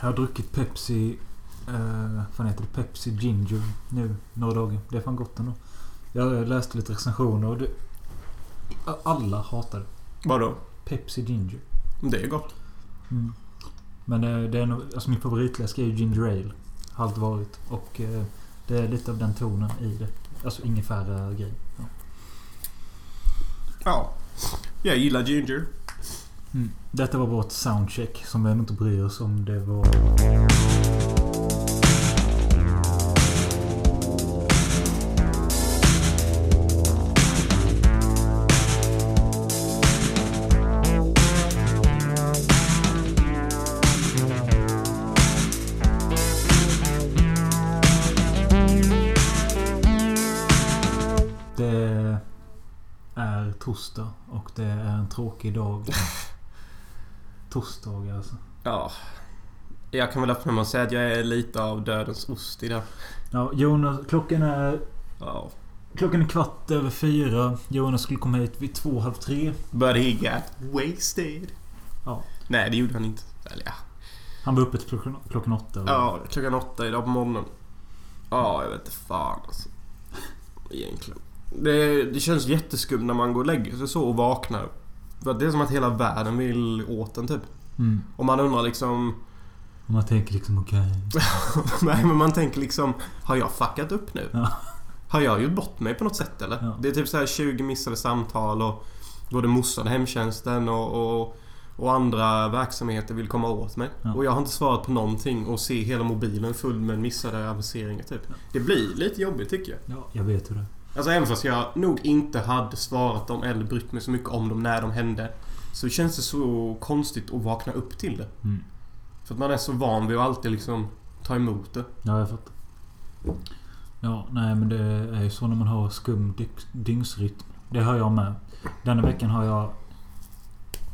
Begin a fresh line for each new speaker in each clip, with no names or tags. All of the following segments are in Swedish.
Jag har druckit Pepsi... Uh, vad heter det? Pepsi Ginger nu några dagar. Det är fan gott ändå. Jag läste lite recensioner och det... Alla hatar det.
Vadå?
Pepsi Ginger.
Det är gott.
Mm. Men eh, det är nog... Alltså min favoritläsk är ju Ginger Ale. Alltid varit. Och eh, det är lite av den tonen i det. Alltså ingefära grej. Ja.
Ja. Jag gillar ginger.
Mm. Detta var vårt soundcheck som vi inte bryr oss om det var... Det är torsdag och det är en tråkig dag. Torsdag alltså.
Ja. Jag kan väl öppna med att säga att jag är lite av dödens ost idag.
Ja, Jonas, klockan är...
Ja.
Klockan är kvart över fyra. Jonas skulle komma hit vid två, halv tre.
But he got wasted.
Ja.
Nej, det gjorde han inte. Eller ja.
Han var uppe till klockan, klockan åtta. och-
Ja, klockan åtta idag på morgonen. Ja, jag vet inte fan alltså. Egentligen. Det, det känns jätteskumt när man går och lägger sig så och vaknar. Att det är som att hela världen vill åt en typ.
Mm.
Och man undrar liksom...
Man tänker liksom okej.
Nej men man tänker liksom... Har jag fuckat upp nu?
Ja.
Har jag gjort bort mig på något sätt eller?
Ja.
Det är typ så här 20 missade samtal och både morsan, hemtjänsten och, och, och andra verksamheter vill komma åt mig.
Ja.
Och jag har inte svarat på någonting och ser hela mobilen full med missade aviseringar typ. Det blir lite jobbigt tycker jag.
Ja, jag vet hur det är.
Alltså även fast jag nog inte hade svarat dem eller brytt mig så mycket om dem när de hände. Så känns det så konstigt att vakna upp till det.
Mm.
För att man är så van vid att alltid liksom ta emot det.
Ja, jag fattar. Ja, nej men det är ju så när man har skum dy- dygnsrytm. Det har jag med. Denna veckan har jag...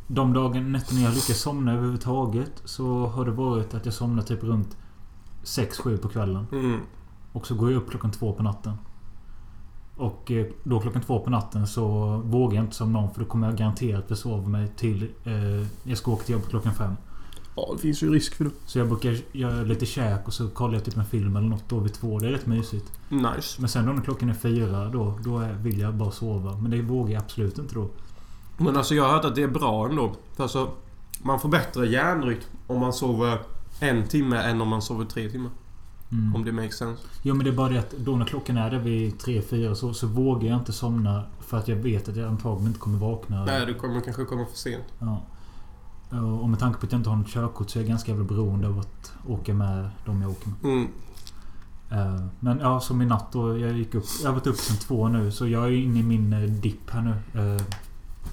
De dagar, nätterna jag lyckas somna överhuvudtaget så har det varit att jag somnar typ runt 6-7 på kvällen.
Mm.
Och så går jag upp klockan två på natten. Och eh, då klockan två på natten så vågar jag inte som någon för då kommer jag garanterat försova mig till... Eh, jag ska åka till jobbet klockan fem.
Ja, det finns ju risk för det.
Så jag brukar göra lite käk och så kollar jag typ en film eller något då vid två. Det är rätt mysigt.
Nice.
Men sen då när klockan är fyra då, då är, vill jag bara sova. Men det vågar jag absolut inte då.
Men alltså jag har hört att det är bra ändå. För alltså, man får bättre hjärnrytm om man sover en timme än om man sover tre timmar.
Mm.
Om det makes sense.
Jo men det är bara det att då när klockan är där vid tre, fyra så, så vågar jag inte somna. För att jag vet att jag antagligen inte kommer vakna.
Nej, du kommer kanske komma för sent.
Ja. Och med tanke på att jag inte har något körkort så är jag ganska jävla beroende av att åka med de jag åker med.
Mm.
Eh, Men ja, som i natt då. Jag gick upp. Jag har varit upp sen två nu. Så jag är inne i min eh, dipp här nu. Eh,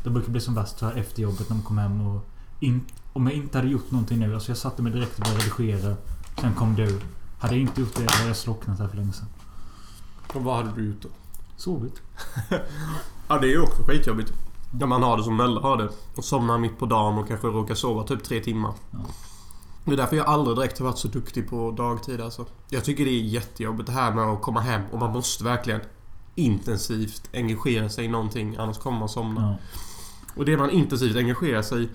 Det brukar bli som värst här efter jobbet när man kommer hem och... In, om jag inte hade gjort någonting nu. Alltså jag satte mig direkt och började redigera. Sen kom du. Hade jag inte gjort det hade jag slocknat här för länge sedan.
Och vad hade du gjort då?
Sovit.
Ja, det är ju också skitjobbigt. När man har det som Mella har det. Och somnar mitt på dagen och kanske råkar sova typ tre timmar.
Ja.
Det är därför jag aldrig direkt har varit så duktig på dagtid alltså. Jag tycker det är jättejobbigt det här med att komma hem och man måste verkligen intensivt engagera sig i någonting annars kommer man somna.
Ja.
Och det man intensivt engagerar sig i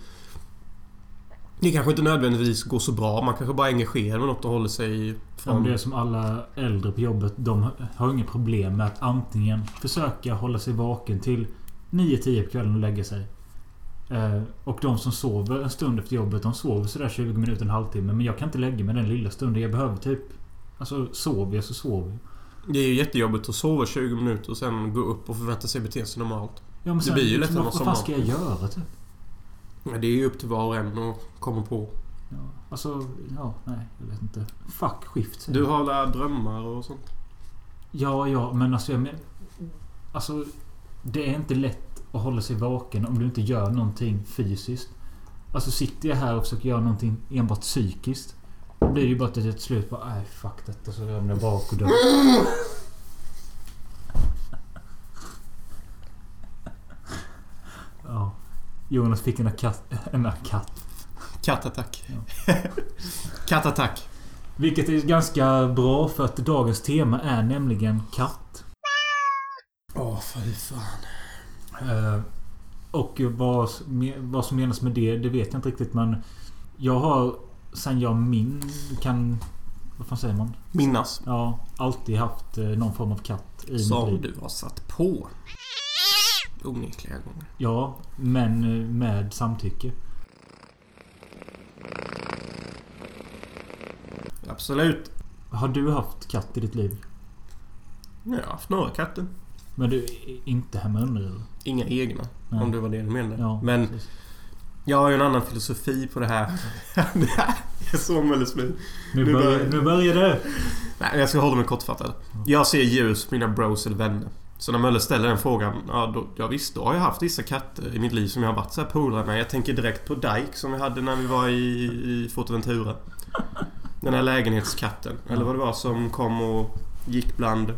Det kanske inte nödvändigtvis går så bra. Man kanske bara engagerar med något och håller sig från...
men det är som alla äldre på jobbet. De har inget problem med att antingen försöka hålla sig vaken till 9-10 på kvällen och lägga sig. Eh, och de som sover en stund efter jobbet, de sover sådär 20 minuter, en halvtimme. Men jag kan inte lägga mig den lilla stunden. Jag behöver typ... Alltså sover jag så sover jag.
Det är ju jättejobbigt att sova 20 minuter och sen gå upp och förvänta sig bete sig normalt.
Ja, men
Det blir ju lätt
liksom, vad, fan ska jag göra typ?
Det är ju upp till var och en att komma på.
Ja, alltså, ja, nej, jag vet inte. Fuck skift
Du har alla drömmar och sånt?
Ja, ja, men alltså jag men, Alltså, det är inte lätt att hålla sig vaken om du inte gör någonting fysiskt. Alltså sitter jag här och försöker göra någonting enbart psykiskt. Då blir det ju bara att jag till slut bara, nej fuck detta. Så ramlar jag bak och dör. Ja. Jonas fick en katt. En katt.
Kattattack.
Ja.
Kattattack.
Vilket är ganska bra för att dagens tema är nämligen katt.
Åh, fy fan.
Eh, och vad, vad som menas med det, det vet jag inte riktigt men... Jag har sen jag min kan... Vad fan säger man?
Minnas.
Ja, alltid haft eh, någon form av katt i mitt
Som
liv.
du har satt på. Onekliga gånger.
Ja, men eh, med samtycke.
Absolut.
Har du haft katt i ditt liv?
Jag har haft några katter.
Men du inte hemma under eller?
Inga egna.
Nej.
Om det var det du menade.
Ja,
Men
precis.
jag har ju en annan filosofi på det här. det här är så.
Nu,
nu
börjar,
börjar-
nu börjar det!
Nej, jag ska hålla mig kortfattad. Jag ser ljus mina bros eller vänner. Så när Mölle ställer den frågan, ja, då, ja visst, då har jag haft vissa katter i mitt liv som jag har varit så här polare med. Jag tänker direkt på Dike som vi hade när vi var i, i Forteventura. Den här lägenhetskatten, eller vad det var, som kom och gick bland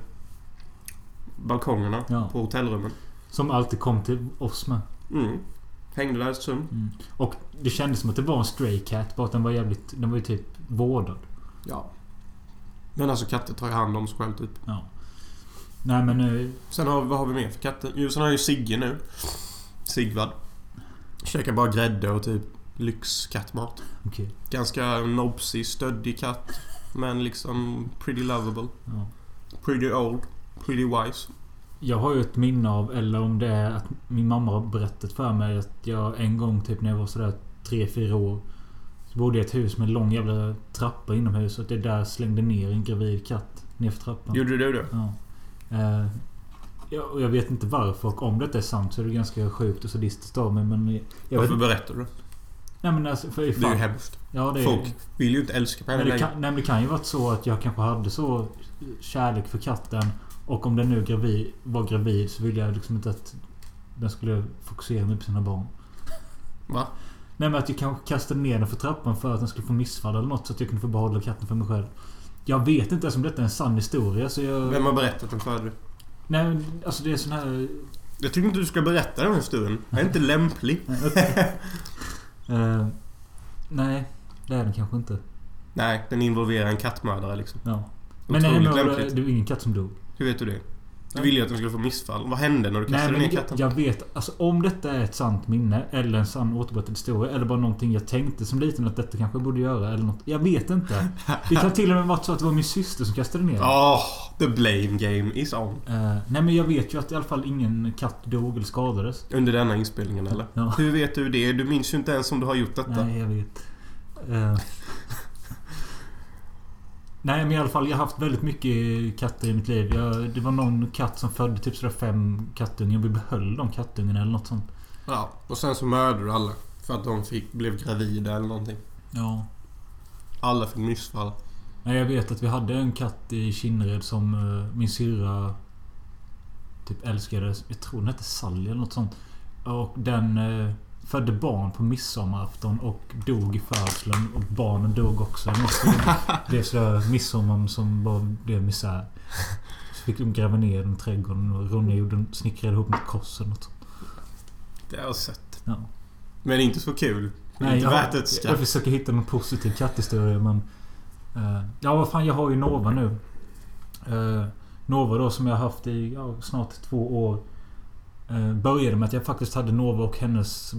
balkongerna
Ja.
på hotellrummen.
Som alltid kom till oss med.
Mm. Hängde där en stund.
Mm. Och det kändes som att det var en stray cat. Bara att den var jävligt... Den var ju typ vårdad.
Ja. Men alltså katter tar ju hand om sig själv typ.
Ja. Nej men... eh,
Sen har, vad har vi mer för katter? Jo, sen har jag ju Sigge nu. Sigvard. Käkar bara grädde och typ lyxkattmat.
Okej.
Ganska nobsig, stöddig katt. Men liksom pretty lovable.
Ja.
Pretty old. Pretty wise.
Jag har ju ett minne av, eller om det är att min mamma har berättat för mig att jag en gång typ när jag var sådär 3-4 år. Så bodde jag i ett hus med en lång jävla trappa inomhus och det där slängde ner en gravid katt nerför trappan.
Gjorde du det?
Ja. Eh, jag vet inte varför och om detta är sant så är det ganska sjukt och sadistiskt av mig men... Jag vet,
Varför berättar du?
nej men alltså för
Det är ju hemskt.
Ja det är,
Folk vill ju inte älska på
Men det, kan, nej, men det kan ju varit så att jag kanske hade så kärlek för katten. Och om den nu gravid, var gravid så ville jag liksom inte att den skulle fokusera mig på sina barn.
Va?
Nej men att jag kanske kastade ner den för trappan för att den skulle få missfall eller något så att jag kunde få behålla katten för mig själv. Jag vet inte ens om detta är en sann historia så jag...
Vem har berättat den för dig?
Nej alltså det är sån här...
Jag tycker inte du ska berätta den här historien. Den är inte lämplig.
Eh, nej, det är den kanske inte.
Nej, den involverar en kattmördare liksom.
Ja. Men nej, men, det var ingen katt som dog.
Hur vet du det? Du
Nej.
ville ju att den skulle få missfall. Vad hände när du
Nej
kastade
men
ner katten?
jag vet, alltså om detta är ett sant minne eller en sann återberättad historia eller bara någonting jag tänkte som liten att detta kanske jag borde göra eller något. Jag vet inte. Det kan till och med varit så att det var min syster som kastade ner den.
Åh, the blame game is on.
Eh, nej men jag vet ju att i alla fall ingen katt dog eller skadades.
Under denna inspelningen eller?
Ja.
Hur vet du det? Du minns ju inte ens om du har gjort detta.
Nej, jag vet. Eh. Nej, men i alla fall. Jag har haft väldigt mycket katter i mitt liv. Jag, det var någon katt som födde typ sådär fem kattungar. Vi behöll de kattungarna eller något sånt.
Ja, och sen så mördade du alla. För att de fick, blev gravida eller någonting.
Ja.
Alla fick missfall.
Nej, jag vet att vi hade en katt i Kinnared som eh, min syrra typ älskade. Jag tror den hette Sally eller något sånt. Och den eh, födde barn på midsommarafton och dog i födseln. Och barnen dog också. Det är sådär midsommar som bara blev misär. Så fick de gräva ner den i trädgården och Ronja gjorde, snickrade ihop ett kors eller något.
Det har jag sett.
Ja.
Men inte så kul. inte
jag,
värt ett
jag
skratt.
försöker hitta någon positiv katthistoria men... eh, ja vad fan jag har ju Nova nu. Eh, Nova då som jag har haft i ja, snart två år. Uh, började med att jag faktiskt hade Nova och hennes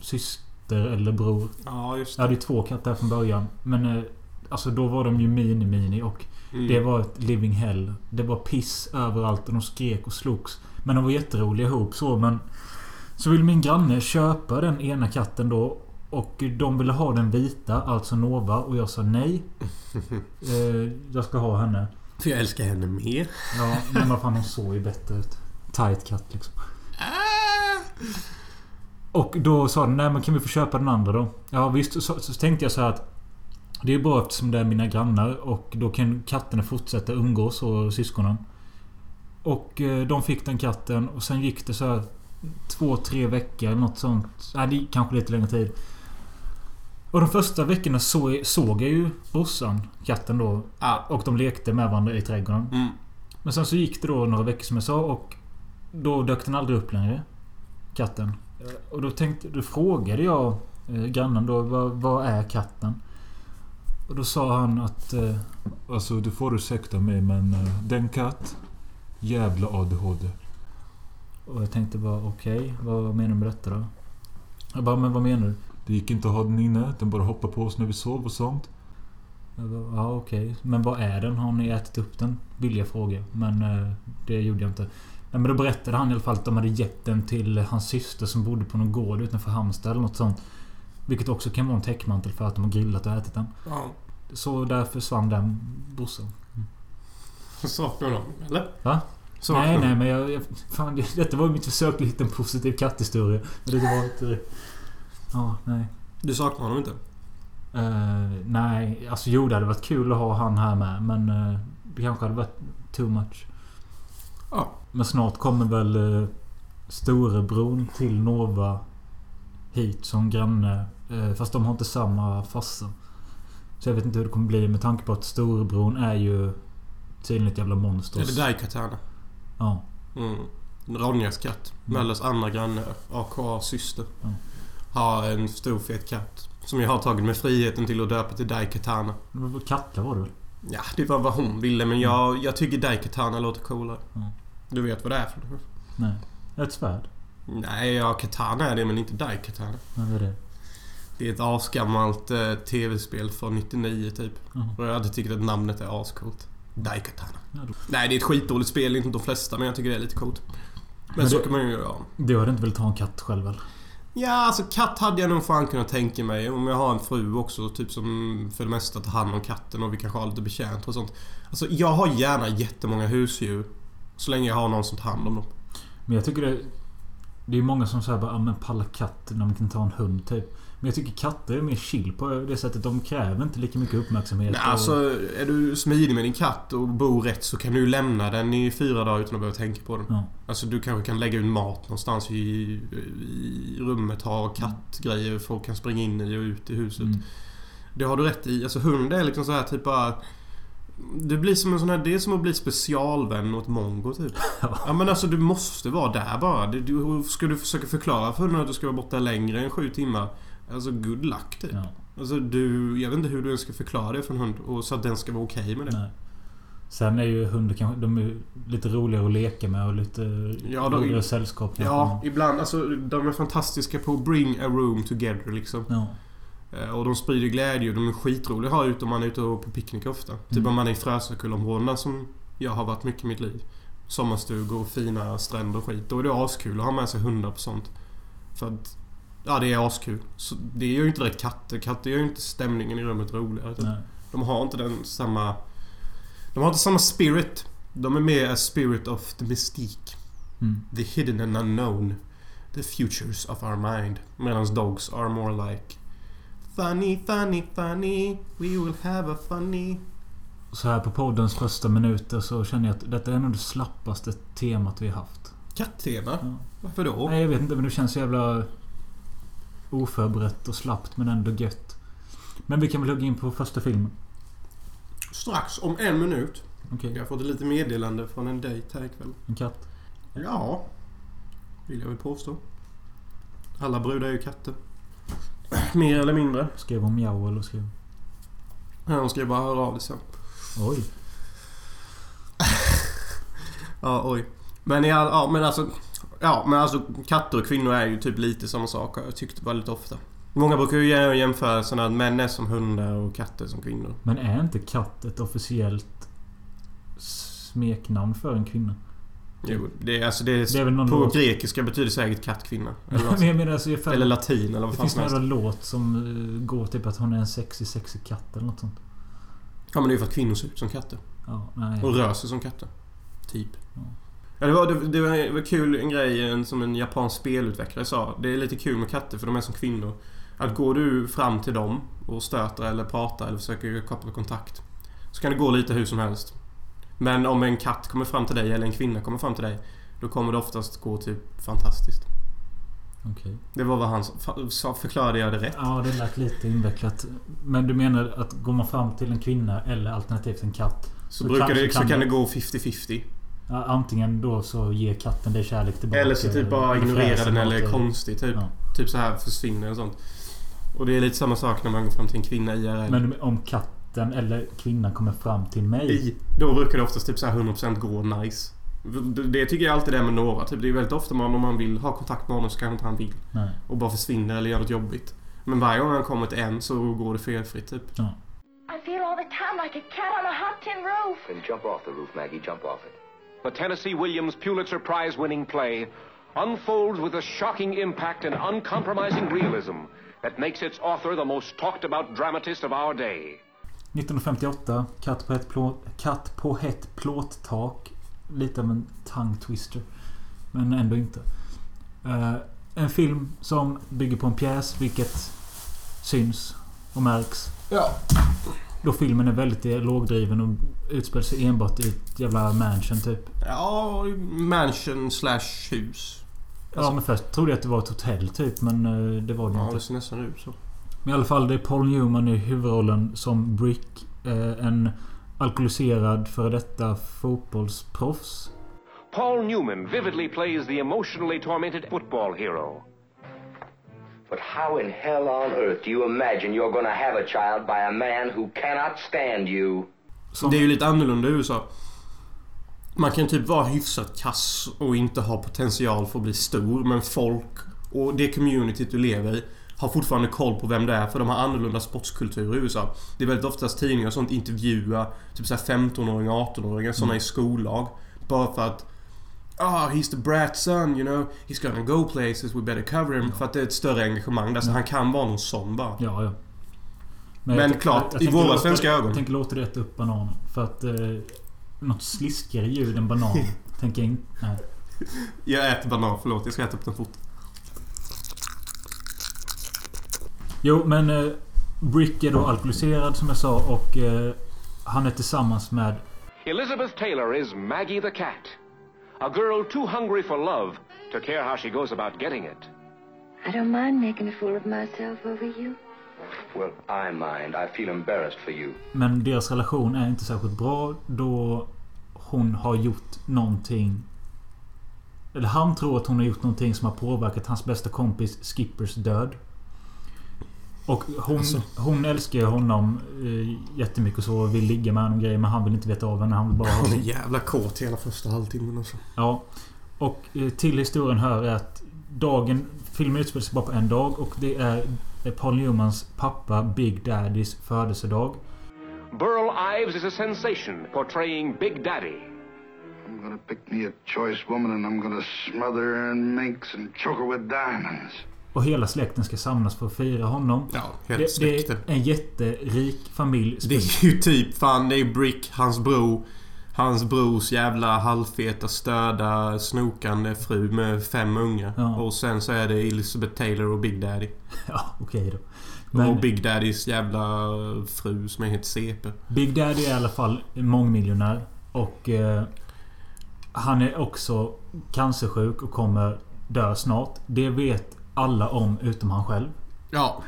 syster eller bror.
Ja, just
Jag hade ju två katter från början. Men eh, alltså då var de ju mini-mini och
Mm.
det var ett living hell. Det var piss överallt och de skrek och slogs. Men de var jätteroliga ihop så men... Så ville min granne köpa den ena katten då. Och de ville ha den vita, alltså Nova. Och jag sa nej. Eh, jag ska ha henne.
För jag älskar henne mer.
Ja, men vad fan hon såg ju bättre ut. Tight katt liksom. Och då sa de nej men kan vi få köpa den andra då? Ja visst. Så, så tänkte jag så här att Det är bra eftersom det är mina grannar och då kan katterna fortsätta umgås och syskonen. Och eh, de fick den katten och sen gick det så här Två, tre veckor eller något sånt. Nej, det kanske lite längre tid. Och de första veckorna så, såg jag ju brorsan, katten då.
Ja.
Och de lekte med varandra i trädgården.
Mm.
Men sen så gick det då några veckor som jag sa och Då dök den aldrig upp längre. Katten. Och då tänkte... Då frågade jag eh, grannen då vad, vad är katten? Och då sa han att... Eh, alltså du får ursäkta mig men eh, den katt. Jävla ADHD. Och jag tänkte bara okej, vad menar du med detta då? Jag bara men vad menar du? Det gick inte att ha den inne. Den bara hoppade på oss när vi sov och sånt. Ja okej. Men vad är den? Har ni ätit upp den? Vill jag fråga. Men eh, det gjorde jag inte. Nej, men då berättade han i alla fall att de hade gett den till hans syster som bodde på någon gård utanför Halmstad eller något sånt. Vilket också kan vara en täckmantel för att de har grillat och ätit den.
Ja.
Så där försvann den brorsan.
Saknar du dem, eller?
Va?
Saknar
Nej, nej, men jag... jag fan, det- detta var mitt försök att hitta en positiv katthistoria. Men det var inte... Ja, nej.
Du saknar honom inte?
Eh, nej, alltså jo det hade varit kul att ha han här med. Men eh, det kanske hade varit too much.
Ja.
Men snart kommer väl uh, storebron till Nova hit som granne. Eh, fast de har inte samma farsa. Så jag vet inte hur det kommer bli med tanke på att storebron är ju tydligen ett jävla monster.
Är det Daikatana?
Ja.
Mm. Ronjas katt.
Mm.
Mellas andra granne. AKA syster.
Ja.
Har en stor fet katt. Som jag har tagit med friheten till att döpa till Daikatana.
Men Katter var det?
Ja, det var vad hon ville men jag, jag tycker Daikatana låter coolare.
Ja.
Du vet vad det är för något?
Nej. Ett svärd?
Nej, ja, Katana är det men inte Daikatana.
Vad är det?
Det är ett asgammalt eh, tv-spel från 99 typ.
Jaha.
Och jag hade tyckt att namnet är ascoolt. Daikatana.
Ja, då.
Nej, det är ett skitdåligt spel. Inte de flesta, men jag tycker det är lite coolt. Men,
Men
så
det-
kan man ju göra.
Du hade inte velat ha en katt själv väl?
Ja, alltså katt hade jag nog fan kunnat tänka mig. Om jag har en fru också, typ som för det mesta tar hand om katten och vi kanske har lite betjänt och sånt. Alltså, jag har gärna jättemånga husdjur. Så länge jag har någon som tar hand om dem.
Men jag tycker det... Det är många som säger bara ah, men palla katt när man kan ta en hund typ. Men jag tycker katter är mer chill på det sättet. De kräver inte lika mycket uppmärksamhet.
Nej,
och-
alltså är du smidig med din katt och bor rätt så kan du lämna den i fyra dagar utan att behöva tänka på den.
Ja.
Alltså du kanske kan lägga ut mat någonstans i, i rummet, ha kattgrejer folk kan springa in i och ut i huset.
Mm.
Det har du rätt i. Alltså hund är liksom så här typ bara... Det blir som en sån här... Det är som att bli specialvän åt mongo typ.
Ja.
Men alltså du måste vara där bara. Du, du, ska du försöka förklara för hunden att du ska vara borta längre än sju timmar. Alltså good luck typ.
Ja.
Alltså du... Jag vet inte hur du ens ska förklara det för en hund. Och så att den ska vara okej med det.
Nej. Sen är ju hundar kanske... De är lite roligare att leka med och lite
Ja, de-
roligare sällskap.
Ja, ibland. Alltså de är fantastiska på att bring a room together liksom.
Ja.
Eh, Och de sprider glädje och de är skitroliga att ha ute om man är ute och på picknick ofta. Typ
Mm.
om man är i Frösökullområdena som jag har varit mycket i mitt liv. Sommarstugor fina stränder och skit. Då är det askul att ha med sig hundar på sånt. För att... Ja, det är askul. Så det gör ju inte rätt katter. Katter gör ju inte stämningen i rummet roligare.
Nej.
De har inte den samma... De har inte samma spirit. De är mer a spirit of the mystique.
Mm.
The hidden and unknown. The futures of our mind. Medan dogs are more like Funny, funny, funny. We will have a funny.
Så här på poddens första minuter så känner jag att detta är nog det slappaste temat vi har haft.
Kattema?
Ja.
Varför då?
Nej, jag vet inte men det känns så jävla oförberett och slappt men ändå gött. Men vi kan väl hugga in på första filmen.
Strax om en minut.
Okej.
Jag har fått ett litet meddelande från en dejt här ikväll.
En katt.
Ja. Vill jag väl påstå. Alla brudar är ju katter. Mer eller mindre.
Skrev hon mjau eller skrev...
Hon ska ju bara höra av dig sen.
Oj.
Ja, oj. Men, i all, ja, men alltså... Ja, men alltså katter och kvinnor är ju typ lite samma sak har jag tyckt väldigt ofta. Många brukar ju göra jämförelsen att män är som hundar och katter som kvinnor.
Men är inte katt ett officiellt smeknamn för en kvinna?
Jo, det är alltså det är,
Det är väl någon
På
låt...
grekiska betyder säkert kattkvinna. Eller.
Men alltså,
eller latin eller vad
Det
fan
finns någon
helst.
jävla låt som eh, går typ att hon är en sexig, sexig katt eller något sånt.
Ja men det är ju för att kvinnor ser ut som katter.
Ja, nej.
Och rör sig som katter. Typ.
Ja.
Ja, det, var, det, det var kul en grej en, som en japansk spelutvecklare sa. Det är lite kul med katter för de är som kvinnor. Att går du fram till dem och stöter eller pratar eller försöker koppla kontakt. Så kan det gå lite hur som helst. Men om en katt kommer fram till dig eller en kvinna kommer fram till dig. Då kommer det oftast gå typ fantastiskt.
Okej.
Det var vad han sa. Förklarade jag det rätt?
Ja, det lät lite invecklat. Men du menar att går man fram till en kvinna eller alternativt en katt.
Så,
Så
brukar det, så
kan
kan
det-
det gå 50-50.
Antingen då så ger katten dig kärlek tillbaka.
Eller så typ bara ignorera den eller är konstig typ.
Ja.
Typ så här försvinner och sånt. Och det är lite samma sak när man går fram till en kvinna IRL.
Men om katten eller kvinnan kommer fram till mig.
I, då brukar det oftast typ så här 100% gå nice. Det, det tycker jag alltid är med några. Typ, det är väldigt ofta man, om man vill ha kontakt med honom så kanske inte han vill.
Nej.
Och bara försvinner eller gör något jobbigt. Men varje gång han kommer till en så går det felfritt typ.
Ja.
I feel all the time like a cat on a hot tin roof.
Then jump off the roof, Maggie. Jump off it.
The Tennessee Williams Pulitzer Prize winning play unfolds with a shocking impact and uncompromising realism that makes its author the most talked about dramatist of our day.
1958. Katt på ett, plå, katt på ett plåttak. Lite av en tongue twister. Men ändå inte. Eh, en film som bygger på en pjäs, vilket syns och märks.
Ja.
Då filmen är väldigt dialogdriven och utspelar sig enbart i ett jävla mansion typ.
Ja, mansion slash hus.
Ja men först trodde jag att det var ett hotell typ men eh, det var det
Ja,
inte.
det ser nästan ut så.
Men i alla fall det är Paul Newman i huvudrollen som Brick. Eh, en alkoholiserad före detta fotbollsproffs.
Paul Newman vividly plays the emotionally tormented football hero.
But how in hell on earth do you imagine you're gonna have a child by a man who cannot stand you?
Som,
Det är ju lite annorlunda i USA. Man kan typ vara hyfsat kass och inte ha potential för att bli stor. Men folk och det communityt du lever i har fortfarande koll på vem det är för de har annorlunda sportskultur i USA. Det är väldigt oftast tidningar och sånt intervjuar typ såhär 15-åringar, 18-åringar, såna i skollag. Bara för att Ah, he's the brat son, you know. He's gonna go places, we better cover him. För att det är ett större engagemang där. Så han kan vara någon sån bara.
Ja, ja.
Men
jag-
klart, i
tänker
våra
låta-
svenska ögon.
Jag tänker låta det äta upp bananen. För att... Eh, något sliskigare ljud än banan. tänker jag inte... Nej.
Jag äter banan, förlåt. Jag ska äta upp den fort.
Jo, men eh, Brick är då alkoholiserad som jag sa och eh, han är tillsammans med...
Elizabeth Taylor is Maggie the cat, a girl too hungry for love to care how she goes about getting it.
I don't mind making a fool of myself over you.
Well, I mind. I feel embarrassed for you.
Men deras relation är inte särskilt bra då hon har gjort någonting... Eller han tror att hon har gjort någonting som har påverkat hans bästa kompis Skippers död. Och hon,
Alltså.
hon älskar ju honom eh, jättemycket och så och vill ligga med honom och grejer men han vill inte veta av henne. Han vill bara ha
Han är jävla kåt hela första halvtimmen alltså.
Ja. Och eh, till historien hör är att dagen... Filmen utspelar sig bara på en dag och det är Paul Newmans pappa Big Daddys födelsedag.
Burl Ives is a sensation portraying Big Daddy.
I'm gonna pick me a choice woman and I'm gonna smother her in minks and choke her with diamonds.
Och hela släkten ska samlas för att fira honom.
Ja,
Det,
helt
det
släkten.
är en jätterik familj.
Det är ju typ fan, det är Brick, hans bror. Hans brors jävla halvfeta, störda, snokande fru med fem ungar.
Ja.
Och sen så är det Elizabeth Taylor och Big Daddy.
Ja, okej då.
och
Men
Big Daddys jävla fru som är helt CP.
Big Daddy är i alla fall mångmiljonär. Och eh, han är också cancersjuk och kommer dö snart. Det vet alla om utom han själv.
Ja.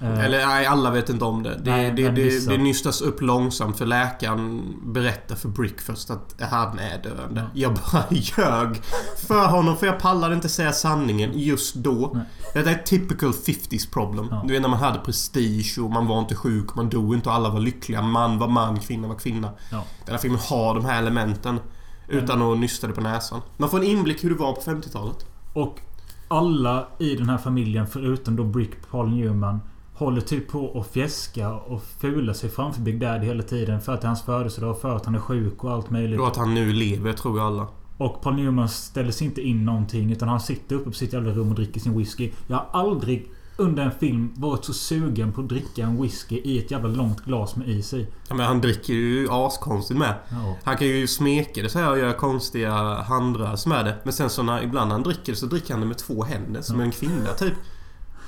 Eh,
Eller nej, alla vet inte om det. Det,
Nej,
det, det, det nystas upp långsamt för läkaren berättar för Brick först att han är döende.
Ja.
Jag bara ljög för honom för jag pallade inte säga sanningen just då.
Nej.
Det är ett typical 50s problem.
Ja.
Du vet när man hade prestige och man var inte sjuk, man dog inte och alla var lyckliga. Man var man, kvinna var kvinna.
Ja.
Den här filmen har de här elementen. Utan att nysta det på näsan. Man får en inblick hur det var på 50-talet.
Och alla i den här familjen förutom då Brick Paul Newman Håller typ på att fjäska och fula sig framför Big Daddy hela tiden. För att det är hans födelsedag, för att han är sjuk och allt möjligt.
Och att han nu lever, tror jag alla.
Och Paul Newman ställer sig inte in någonting. Utan han sitter uppe på sitt jävla rum och dricker sin whisky. Jag har aldrig under en film varit så sugen på att dricka en whisky i ett jävla långt glas med is i.
Ja, men han dricker ju askonstigt med.
Ja.
Han kan ju smeka det så här och göra konstiga handrörelser med det. Men sen så när ibland när han dricker så dricker han det med två händer. Som en kvinna typ.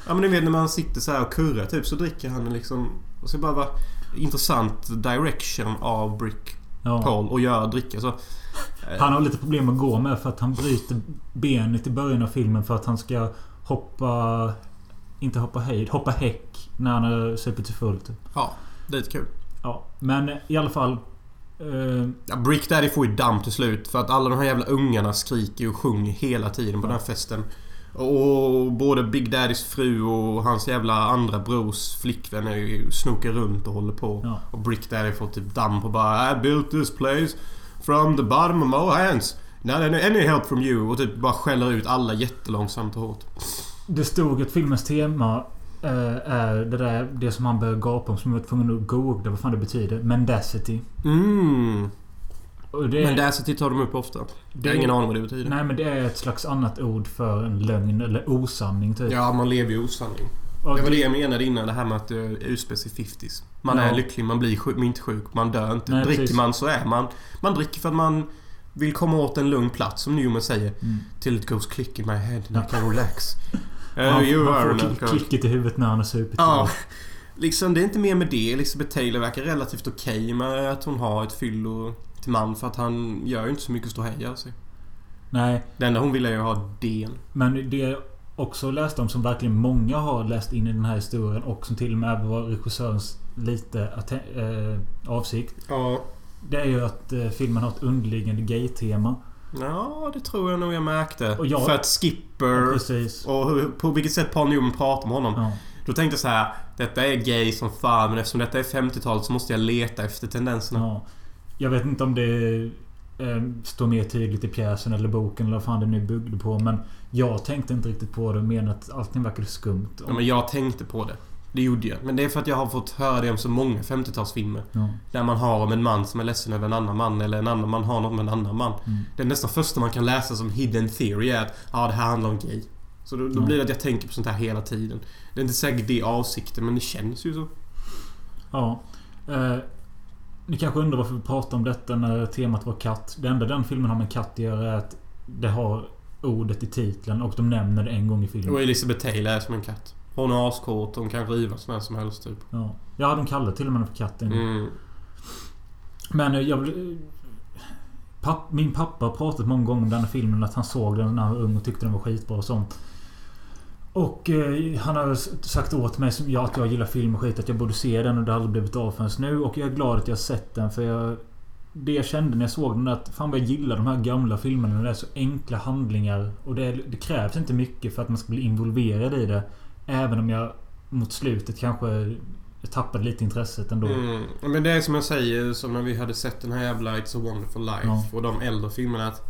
Ja men ni vet när man sitter så här och kurrar typ så dricker han liksom... Och så bara vara intressant direction av Brick
Ja.
Paul och göra dricka så.
Han har lite problem att gå med för att han bryter benet i början av filmen för att han ska hoppa... Inte hoppa höjd, hoppa häck när han har supit sig full. Typ.
Ja, det är lite kul.
Ja, men i alla fall... Eh,
Ja, Brick Daddy får ju damm till slut för att alla de här jävla ungarna skriker och sjunger hela tiden på den här festen. Och både Big Daddys fru och hans jävla andra brors flickvän är ju snokar runt och håller på.
Ja.
Och Brick Daddy får typ damm på bara I built this place from the bottom of my hands. Not any help from you. Och typ bara skäller ut alla jättelångsamt och hårt.
Det stod att filmens tema eh, är det där det som han börjar gapa om som jag var tvungen att googla vad fan det betyder. Mendacity.
Mm.
Och det är,
Men Dacity tar de upp ofta. Jag har ingen aning vad det betyder.
Nej men det är ett slags annat ord för en lögn eller osanning typ.
Ja, man lever ju i osanning.
Och
Det var det jag menade innan, det här med att utspelar sig 50s. Man
Ja.
är lycklig, man blir sjuk, man är inte sjuk, man dör inte.
Nej,
dricker
precis.
man så är man. Man dricker för att man vill komma åt en lugn plats, som Newman säger.
Mm.
Till it goes click in my head and I can relax.
Han
are
får klicket i huvudet när han har supit.
Ja. Liksom, det är inte mer med det. Elizabeth Taylor verkar relativt okej med att hon har ett fyllo till man för att han gör ju inte så mycket ståhej av sig.
Nej,
Det enda hon vill är ju ha den.
men det jag också läste om som verkligen många har läst in i den här historien och som till och med var regissörens lite eh, avsikt.
Ja.
Det är ju att eh, filmen har ett underliggande gay-tema.
Ja, det tror jag nog jag märkte.
Och jag-
För att Skipper
Precis.
och hur, på vilket sätt Paul Newman pratar med honom.
Ja.
Då tänkte jag så här. Detta är gay som fan men eftersom detta är 50-talet så måste jag leta efter tendenserna.
Ja. Jag vet inte om det eh, står mer tydligt i pjäsen eller boken eller vad fan det nu byggde på. Men jag tänkte inte riktigt på det. Men att allting verkade skumt.
Ja, men jag tänkte på det. Det gjorde jag. Men det är för att jag har fått höra det om så många 50-talsfilmer.
Ja.
Där man har om en man som är ledsen över en annan man eller en annan man har något med en annan man.
Mm.
Det är nästan första man kan läsa som hidden theory är att ja, det här handlar om gay. Så då, då
Ja.
blir det att jag tänker på sånt här hela tiden. Det är inte säkert det är avsikten men det känns ju så.
Ja. Eh, ni kanske undrar varför vi pratar om detta när temat var katt. Det enda den filmen har med katt att göra är att det har ordet i titeln och de nämner det en gång i filmen.
Och Elizabeth Taylor är som en katt. Hon är askåt, hon kan riva när som helst typ.
Ja. ja, de kallar till och med för katt. en gång.
Mm.
Men eh, jag Papp, min pappa har pratat många gånger om den här filmen. Att han såg den när han var ung och tyckte den var skitbra och sånt. Och eh, han har sagt åt mig som jag, att jag gillar film och skit. Att jag borde se den och det har aldrig blivit av förrän nu. Och jag är glad att jag har sett den för jag... Det jag kände när jag såg den att fan vad jag gillar de här gamla filmerna. Det är så enkla handlingar. Och det, är, det krävs inte mycket för att man ska bli involverad i det. Även om jag mot slutet kanske tappade lite intresset ändå.
Mm. Men det är som jag säger, som när vi hade sett den här jävla It's a wonderful life
Ja.
och de äldre filmerna. Att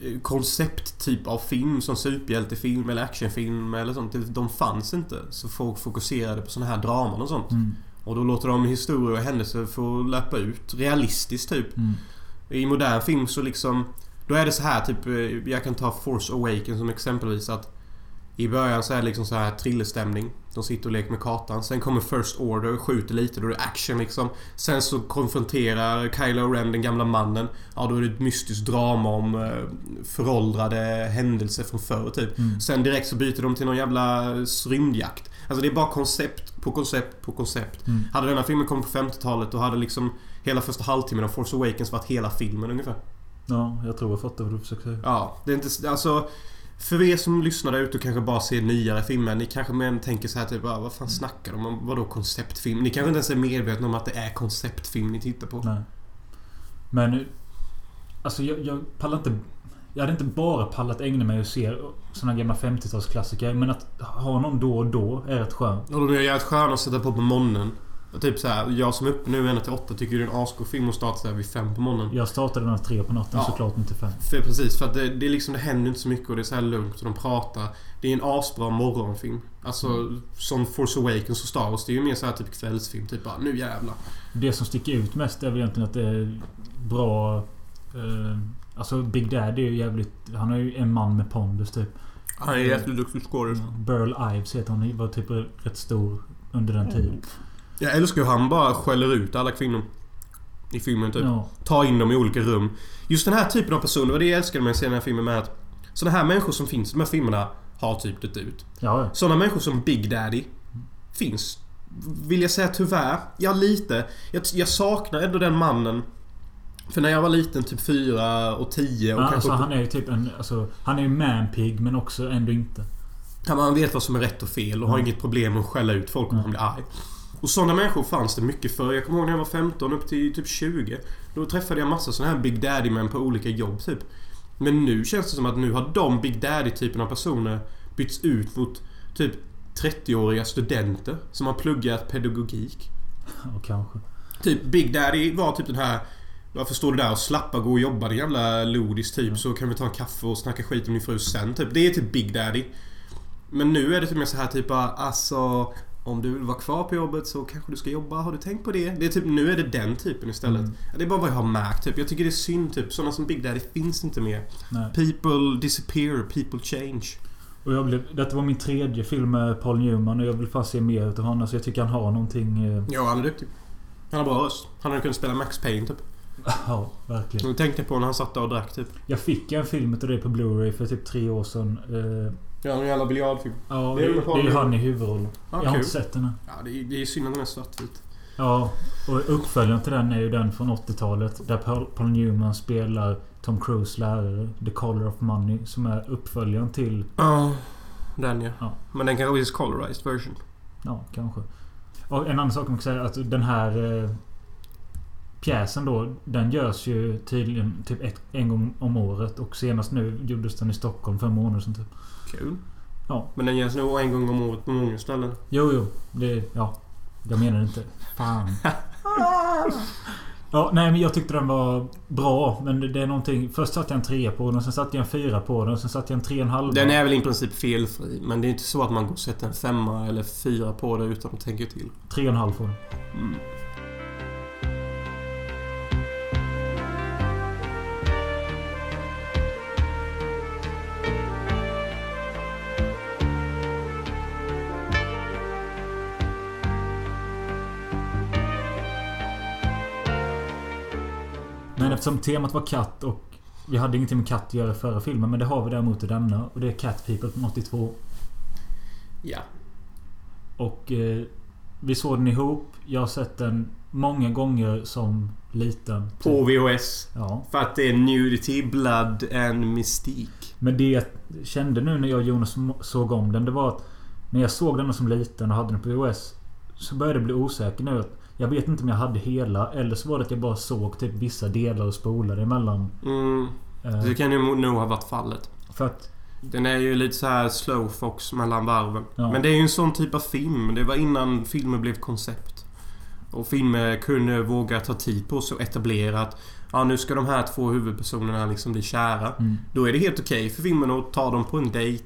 eh, koncepttyp av film som superhjältefilm eller actionfilm eller sånt. De fanns inte. Så folk fokuserade på såna här draman och sånt.
Mm.
Och då låter de historier och händelser få löpa ut. Realistiskt typ.
Mm.
I modern film så liksom... Då är det så här typ... eh, Jag kan ta Force Awakens som exempelvis att... I början så är det liksom så här thrillerstämning. De sitter och leker med kartan. Sen kommer First Order, skjuter lite, då är det action liksom. Sen så konfronterar Kylo Ren den gamla mannen. Ja, då är det ett mystiskt drama om eh, föråldrade händelser från förr typ.
Mm.
Sen direkt så byter de till någon jävla rymdjakt. Alltså det är bara koncept på koncept på koncept.
Mm.
Hade den här filmen kommit på 50-talet då hade liksom hela första halvtimmen av Force Awakens varit hela filmen ungefär.
Ja, jag tror jag fattar vad du försöker säga.
Ja, det är inte... Alltså... För er som lyssnar där ute och kanske bara ser nyare filmer. Ni kanske mer tänker så här typ ah, vad fan snackar de om? Vadå konceptfilm? Ni kanske inte ens är medvetna om att det är konceptfilm ni tittar på.
Nej. Men... Alltså jag, jag pallar inte... Jag hade inte bara pallat ägna mig och se såna gamla 50-talsklassiker. Men att ha någon då och då är rätt skönt.
Och de är jävligt sköna att sätta på på morgonen. Och Typ så här, jag som är uppe nu ända till åtta tycker det är en asgod film att starta så här vid fem på morgonen.
Jag startade den tre på natten
Ja.
såklart inte fem.
För precis, för att det, det är liksom, det händer inte så mycket och det är så här lugnt och de pratar. Det är en asbra morgonfilm. Alltså som Force Awakens och Star Wars. Det är ju mer så här typ kvällsfilm. Typ bara, nu jävlar.
Det som sticker ut mest är väl egentligen att det är bra... Eh, alltså Big Daddy är ju jävligt... Han är ju en man med pondus typ.
Han är jätteduktig skådis.
Burl Ives heter han. Han var typ rätt stor under den tiden.
Jag älskar hur han bara skäller ut alla kvinnor. I filmen typ.
Ja.
Ta in dem i olika rum. Just den här typen av personer, det var det jag älskade med att se den här filmen med att Sådana här människor som finns i de här filmerna har typ dött ut.
Ja.
Sådana människor som Big Daddy finns. Vill jag säga tyvärr? Ja, lite. Jag, jag saknar ändå den mannen. För när jag var liten, typ 4 och 10 och
Ja,
kanske...
alltså, han är ju typ en... Alltså, han är ju manpig men också ändå inte.
Ja, man vet vad som är rätt och fel och har
Mm.
inget problem med att skälla ut folk om man blir arg. Och sådana människor fanns det mycket för. Jag kommer ihåg när jag var 15 upp till typ 20. Då träffade jag massa sådana här Big Daddy-män på olika jobb typ. Men nu känns det som att nu har de Big Daddy-typen av personer bytts ut mot typ 30-åriga studenter som har pluggat pedagogik.
Och kanske.
Typ Big Daddy var typ den här varför står du där och slappar gå och jobba din jävla lodis typ så kan vi ta en kaffe och snacka skit om din fru sen typ. Det är typ Big Daddy. Men nu är det typ mer så här typ bara, alltså om du vill vara kvar på jobbet så kanske du ska jobba. Har du tänkt på det? det är typ, nu är det den typen istället.
Mm.
Det är bara vad jag har märkt. Typ. Jag tycker det är synd. Typ. Sådana som Big Daddy finns inte mer.
Nej.
People disappear, people change.
Och jag blev, detta var min tredje film med Paul Newman och jag vill fan se mer utav honom. Så jag tycker han har någonting... eh,
Ja, han är duktig. Han har bra röst. Han hade kunnat spela Max Payne typ.
Ja, verkligen.
Jag tänkte på när han satt där och drack typ.
Jag fick en film utav det på Blu-ray för typ tre år sedan. Eh,
Ja, en jävla biljardfilm.
Ja,
Det
det det är
Newman.
han i huvudrollen.
Ja,
jag har inte sett den än.
Ja, det är, det är synd att den är svartvit.
Ja, och uppföljaren till den är ju den från 80-talet. Där Paul, Paul Newman spelar Tom Cruise lärare. The Color of Money. Som är uppföljaren till...
Ja, den ja.
Ja.
Men den kanske är colorized version.
Ja, kanske. Och en annan sak man kan säga är att den här... Eh, pjäsen då. Den görs ju tydligen typ ett, en gång om året. Och senast nu gjordes den i Stockholm för en månad sedan typ.
Kul.
Ja.
Men den görs nog en gång om året på många ställen.
Jo, jo. Det... Ja. Jag menar inte. Fan. Ja, nej men jag tyckte den var bra. Men det, det är någonting... Först satte jag en trea på den. Sen satte jag en fyra på den. Sen satte jag en tre och en halv.
Den är väl i princip felfri. Men det är inte så att man går och sätter en femma eller fyra på det utan att tänka till.
Tre och en halv på den.
Mm.
Eftersom temat var katt och... Vi hade ingenting med katt att göra i förra filmen. Men det har vi däremot i denna. Och det är Cat People från 82.
Ja.
Och eh, vi såg den ihop. Jag har sett den många gånger som liten.
På VHS.
Ja.
För att det är nudity, blood and mystik.
Men det jag kände nu när jag och Jonas såg om den. Det var att när jag såg den som liten och hade den på VHS. Så började jag bli osäker nu. Att jag vet inte om jag hade hela. Eller så var det att jag bara såg typ vissa delar och spolade emellan.
Mm.
Eh,
Det kan ju nog ha varit fallet.
för att...
Den är ju lite så här slowfox mellan varven.
Ja.
Men det är ju en sån typ av film. Det var innan filmer blev koncept. Och filmer kunde våga ta tid på sig och etablera att Ja, nu ska de här två huvudpersonerna liksom bli kära.
Mm,
Då är det helt okej för filmen att ta dem på en dejt.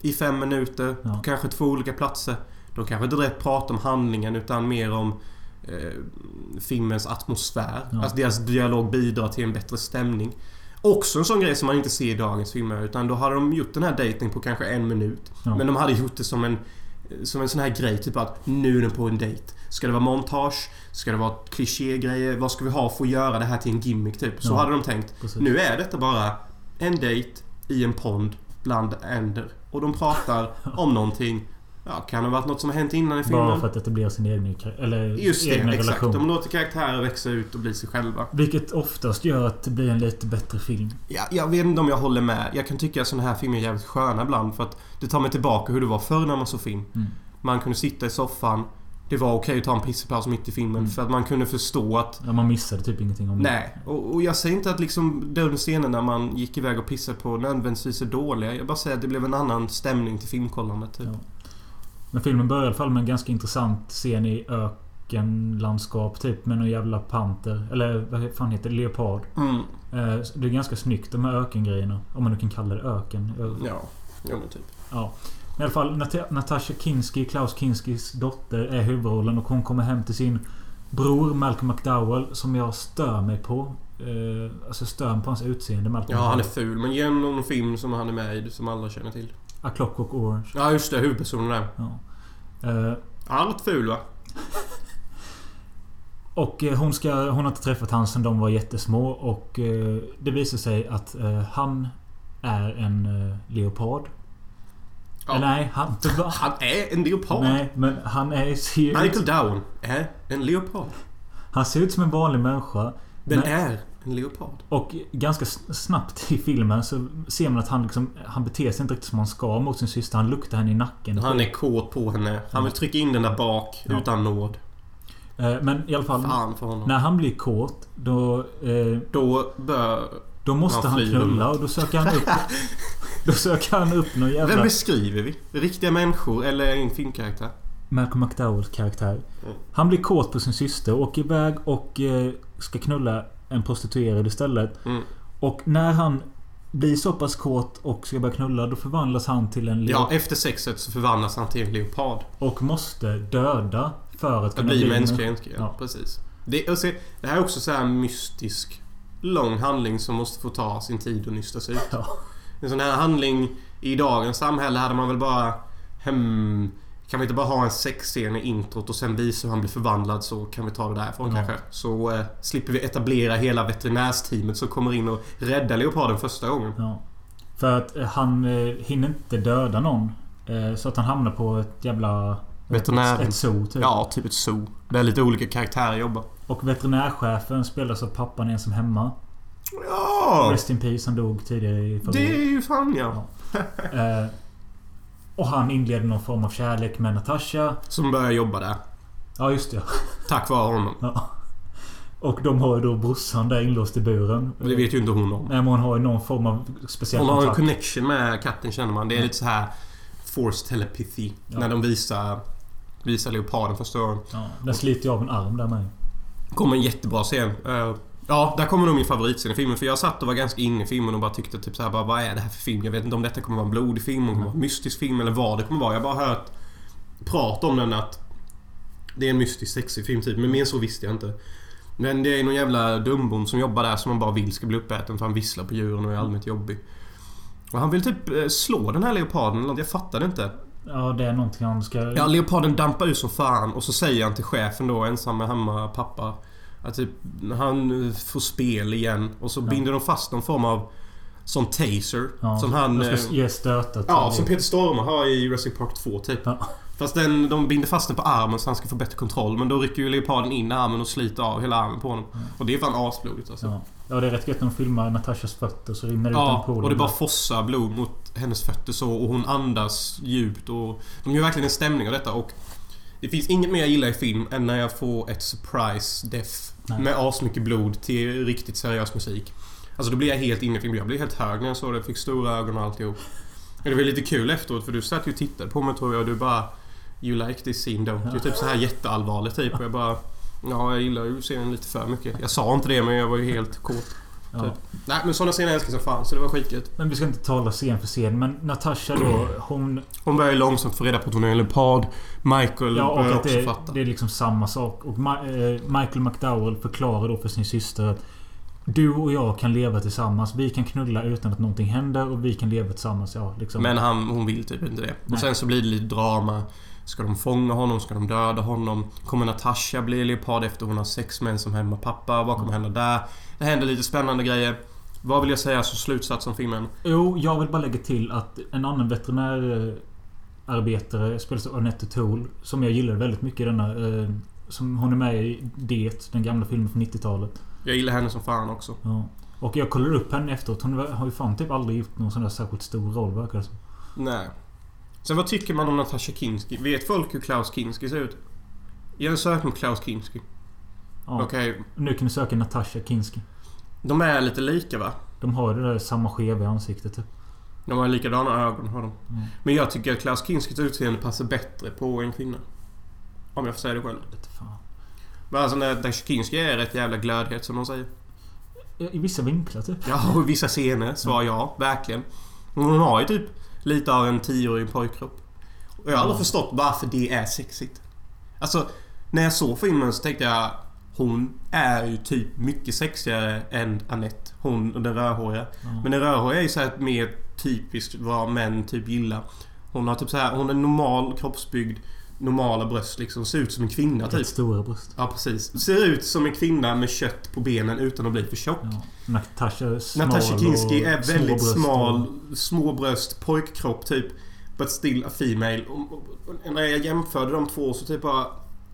I fem minuter.
Ja.
På kanske två olika platser. De kanske inte direkt pratar om handlingen utan mer om filmens atmosfär.
Ja.
Alltså deras dialog bidrar till en bättre stämning. Också en sån grej som man inte ser i dagens filmer. Utan då hade de gjort den här dejten på kanske en minut.
Ja.
Men de hade gjort det som en som en sån här grej, typ att nu är den på en dejt. Ska det vara montage? Ska det vara klichégrejer? Vad ska vi ha för att göra det här till en gimmick typ? Så
Ja.
hade de tänkt.
precis.
Nu är detta bara en dejt i en pond bland änder. Och de pratar om någonting. Ja, kan det ha varit något som har hänt innan i filmen?
Bara för att etablera sin egen, eller
Just det,
egna
exakt.
relation.
De låter karaktärer växa ut och bli sig själva.
Vilket oftast gör att det blir en lite bättre film.
Ja, jag vet inte om jag håller med. Jag kan tycka att såna här filmer är jävligt sköna ibland för att det tar mig tillbaka hur det var förr när man såg film.
Mm.
Man kunde sitta i soffan. Det var okej att ta en pissepaus mitt i filmen
Mm.
för att man kunde förstå att
Ja, man missade typ ingenting om
Nej, och, och jag säger inte att liksom de scenerna man gick iväg och pissade på nödvändigtvis är dåliga. Jag bara säger att det blev en annan stämning till filmkollandet. Typ.
Ja. Men filmen börjar i alla fall med en ganska intressant scen i ökenlandskap typ med någon jävla panter. Eller vad fan heter det? Leopard.
Mm.
Eh, Det är ganska snyggt de här ökengrejerna. Om man nu kan kalla det öken. Eh,
Ja, jo men typ.
Ja. I alla fall Nat- Natasha Kinski, Klaus Kinskis dotter, är huvudrollen och hon kommer hem till sin bror Malcolm McDowell som jag stör mig på. Eh, alltså stör mig på hans utseende Malcolm
Ja, han är ful. Men ge någon film som han är med i som alla känner till.
A Clockwork Orange.
Ja, just det. Huvudpersonen där.
Ja.
Är rätt ful va?
Och eh, hon, ska, hon har inte träffat han sedan de var jättesmå och eh, det visar sig att eh, han är en eh, leopard.
Ja.
Eller nej, han...
Han är en leopard.
Nej, men han är... Ser
Michael
ut,
Down är en leopard.
han ser ut som en vanlig människa.
Den
men-
är en leopard.
Och ganska snabbt i filmen så ser man att han liksom... Han beter sig inte riktigt som han ska mot sin syster. Han luktar henne i nacken.
Han är kåt på henne. Han vill trycka in den där bak
Ja.
utan nåd.
Eh, Men i alla fall... När han blir kåt då... Eh,
Då bör...
då måste
Han
han knulla och då söker han upp... då söker han upp någon jävla...
Vem beskriver vi? Riktiga människor eller en filmkaraktär?
Malcolm McDowells karaktär.
Mm.
Han blir kåt på sin syster och åker iväg och eh, ska knulla en prostituerad istället.
Mm.
Och när han blir så pass kåt och ska börja knulla, då förvandlas han till en
Ja, efter sexet så förvandlas han till en leopard.
Och måste döda för att
Att
kunna
bli
en-
mänsklig ja.
Ja.
Precis. Det, se, det här är också så här mystisk lång handling som måste få ta sin tid och nystas ut.
Ja.
En sån här handling i dagens samhälle hade man väl bara... Hmm, kan vi inte bara ha en sexscen i introt och sen visa hur han blir förvandlad så kan vi ta det därifrån
Ja.
kanske. Så eh, slipper vi etablera hela veterinärsteamet som kommer in och räddar leoparden första gången.
Ja. För att eh, han eh, hinner inte döda någon. Eh, så att han hamnar på ett jävla...
Veterinären.
Ett zoo typ.
Ja, typ ett zoo. Där lite olika karaktärer jobbar.
Och veterinärchefen spelas av pappan ensam hemma.
Ja!
Rest in peace, han dog tidigare i förra
Det är ju fan ja.
Eh, och han inleder någon form av kärlek med Natasha.
Som börjar jobba där.
Ja, just det.
Tack vare honom.
Ja. Och de har ju då brorsan där inlåst i buren.
Det vet ju inte hon om.
Nej, men hon har ju någon form av speciell
Hon har en
kontakt.
connection med katten känner man. Det är lite så här Forced telepathy.
Ja.
När de visar, visar leoparden första gången.
Ja, den sliter ju av en arm där med.
kommer en jättebra scen. Ja, där kommer nog min favoritscen i filmen. För jag satt och var ganska inne i filmen och bara tyckte typ så här, bara, vad är det här för film? Jag vet inte om detta kommer vara en blodig film, om det kommer vara en mystisk film eller vad det kommer vara. Jag har bara hört prat om den att det är en mystisk sexig film typ. Men mer så visste jag inte. Men det är någon jävla dumbon som jobbar där som man bara vill ska bli uppäten för han visslar på djuren och är allmänt jobbig. Och han vill typ eh, slå den här leoparden eller något. Jag fattade inte.
Ja, det är någonting han ska...
Ja, leoparden dampar ut som fan och så säger han till chefen då, ensam med hemma pappa. Att typ, han får spel igen och så binder de fast någon form av som taser.
ja,
som han... eh,
ge stötar till-
Ja, som Peter Stormare har i Jurassic Park 2 typ.
Ja.
Fast den, de binder fast den på armen så han ska få bättre kontroll. Men då rycker ju leoparden in armen och sliter av hela armen på honom. Och det är fan asblodigt alltså.
Ja. ja, det är rätt gött när de filmar Natashas fötter så rinner det ut
Ja,
en pool.
och det bara fossar blod mot hennes fötter så och hon andas djupt och... De gör verkligen en stämning av detta och... Det finns inget mer jag gillar i film än när jag får ett surprise death
Nej.
med asmycket blod till riktigt seriös musik. Alltså då blir jag helt inne i filmen. Jag blev helt hög när jag såg det. Fick stora ögon och alltihop. Men det var lite kul efteråt för du satt ju och tittade på mig tror jag och du bara... You like this scene don't you? Typ så här jätteallvarligt typ. Och jag bara... Ja, jag gillar ju scenen lite för mycket. Jag sa inte det men jag var ju helt kåt.
Ja.
Typ. Nej men sådana scener älskar jag som fan så det var skitgött.
Men vi ska inte tala scen för scen. Men Natasha då, hon...
Hon börjar ju långsamt få reda på att hon är en leopard. Michael
Ja, och
börjar
att
också
det,
fatta.
det är liksom samma sak. Och Ma- eh, Michael McDowell förklarar då för sin syster att du och jag kan leva tillsammans. Vi kan knulla utan att någonting händer och vi kan leva tillsammans. Ja, liksom.
Men han, hon vill typ inte det. Och
Nej.
sen så blir det lite drama. Ska de fånga honom? Ska de döda honom? Kommer Natasha bli leopard efter hon har sex med en som hemma pappa? Vad kommer hända där? Det händer lite spännande grejer. Vad vill jag säga som slutsats om filmen?
Jo, jag vill bara lägga till att en annan veterinärarbetare spelas av Annette Toole. Som jag gillar väldigt mycket i denna. Eh, som hon är med i Det, den gamla filmen från 90-talet.
Jag gillar henne som fan också.
Ja. Och jag kollade upp henne efteråt. Hon har ju fan typ aldrig gjort någon sån där särskilt stor roll verkar det som.
Nej. Sen vad tycker man om Natasha Kinski? Vet folk hur Klaus Kinski ser ut? Gör en sökning på Klaus Kinski.
Ja.
Okej.
Nu kan du söka Natasha Kinski.
De är lite lika va?
De har det där samma skeva i ansiktet typ.
De har likadana ögon har de.
Mm.
Men jag tycker att Klaus Kinskis utseende passar bättre på en kvinna. Om jag får säga det själv.
Vet fan.
Men alltså Natasha Kinski är rätt jävla glödhet som de säger.
I vissa vinklar typ.
Ja, och i vissa scener svar ja. Verkligen. Men Hon har ju typ lite av en tioårig pojkkropp. Och jag har aldrig förstått varför det är sexigt. Alltså, när jag såg filmen så tänkte jag... Hon är ju typ mycket sexigare än Annette. Hon, den rödhåriga.
Ja.
Men den rödhåriga är ju så här mer typiskt vad män typ gillar. Hon har typ så här, hon är normal kroppsbyggd. Normala bröst liksom. Ser ut som en kvinna typ.
Rätt stora bröst.
Ja precis. Ser ut som en kvinna med kött på benen utan att bli för tjock.
Ja. Natasha är smal
Natasha Kinski är
små
väldigt
bröst
smal, små bröst, pojkkropp typ. But still a female. Och, och, när jag jämförde de två så typ bara...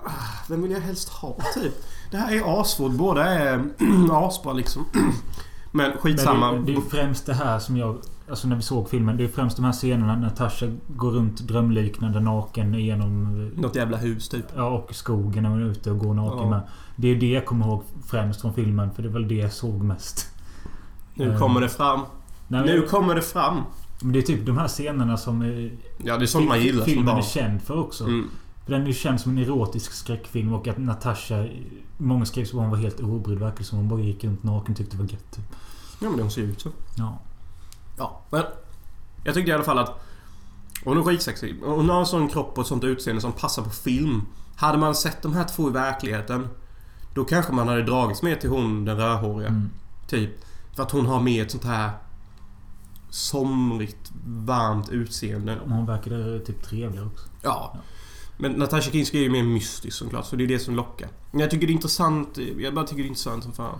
ah, Vem vill jag helst ha typ? Det här är asvårt. Båda är asbra liksom. Men skitsamma.
Men det, det är främst det här som jag... Alltså när vi såg filmen. Det är främst de här scenerna när Natasha går runt drömliknande naken genom...
Något jävla hus typ.
Ja, och skogen när hon är ute och går naken
Ja.
med. Det är det jag kommer ihåg främst från filmen. För det är väl det jag såg mest.
Nu
Eh,
kommer det fram.
Nej, men,
Nu kommer det fram.
men det är typ de här scenerna som... eh,
Ja, det är sånt man gillar som
Filmen
barn.
är känd för också.
Mm.
För den är ju känd som en erotisk skräckfilm och att Natasha... Många skrev så att hon var helt obrydd. Verkar som hon bara gick runt naken och tyckte det var gött. Typ.
Ja, men de ser ut så.
Ja.
Ja, men... Jag tyckte i alla fall att... Hon är skitsexig. Hon har en sån kropp och ett sånt utseende som passar på film. Hade man sett de här två i verkligheten Då kanske man hade dragits mer till hon den rödhåriga.
Mm.
Typ. För att hon har mer ett sånt här... Somrigt, varmt utseende.
Men Hon verkade typ trevlig också.
Ja. Men Natasha Kinski är ju mer mystisk såklart, så det är det som lockar. Men jag tycker det är intressant. Jag bara tycker det är intressant som fan.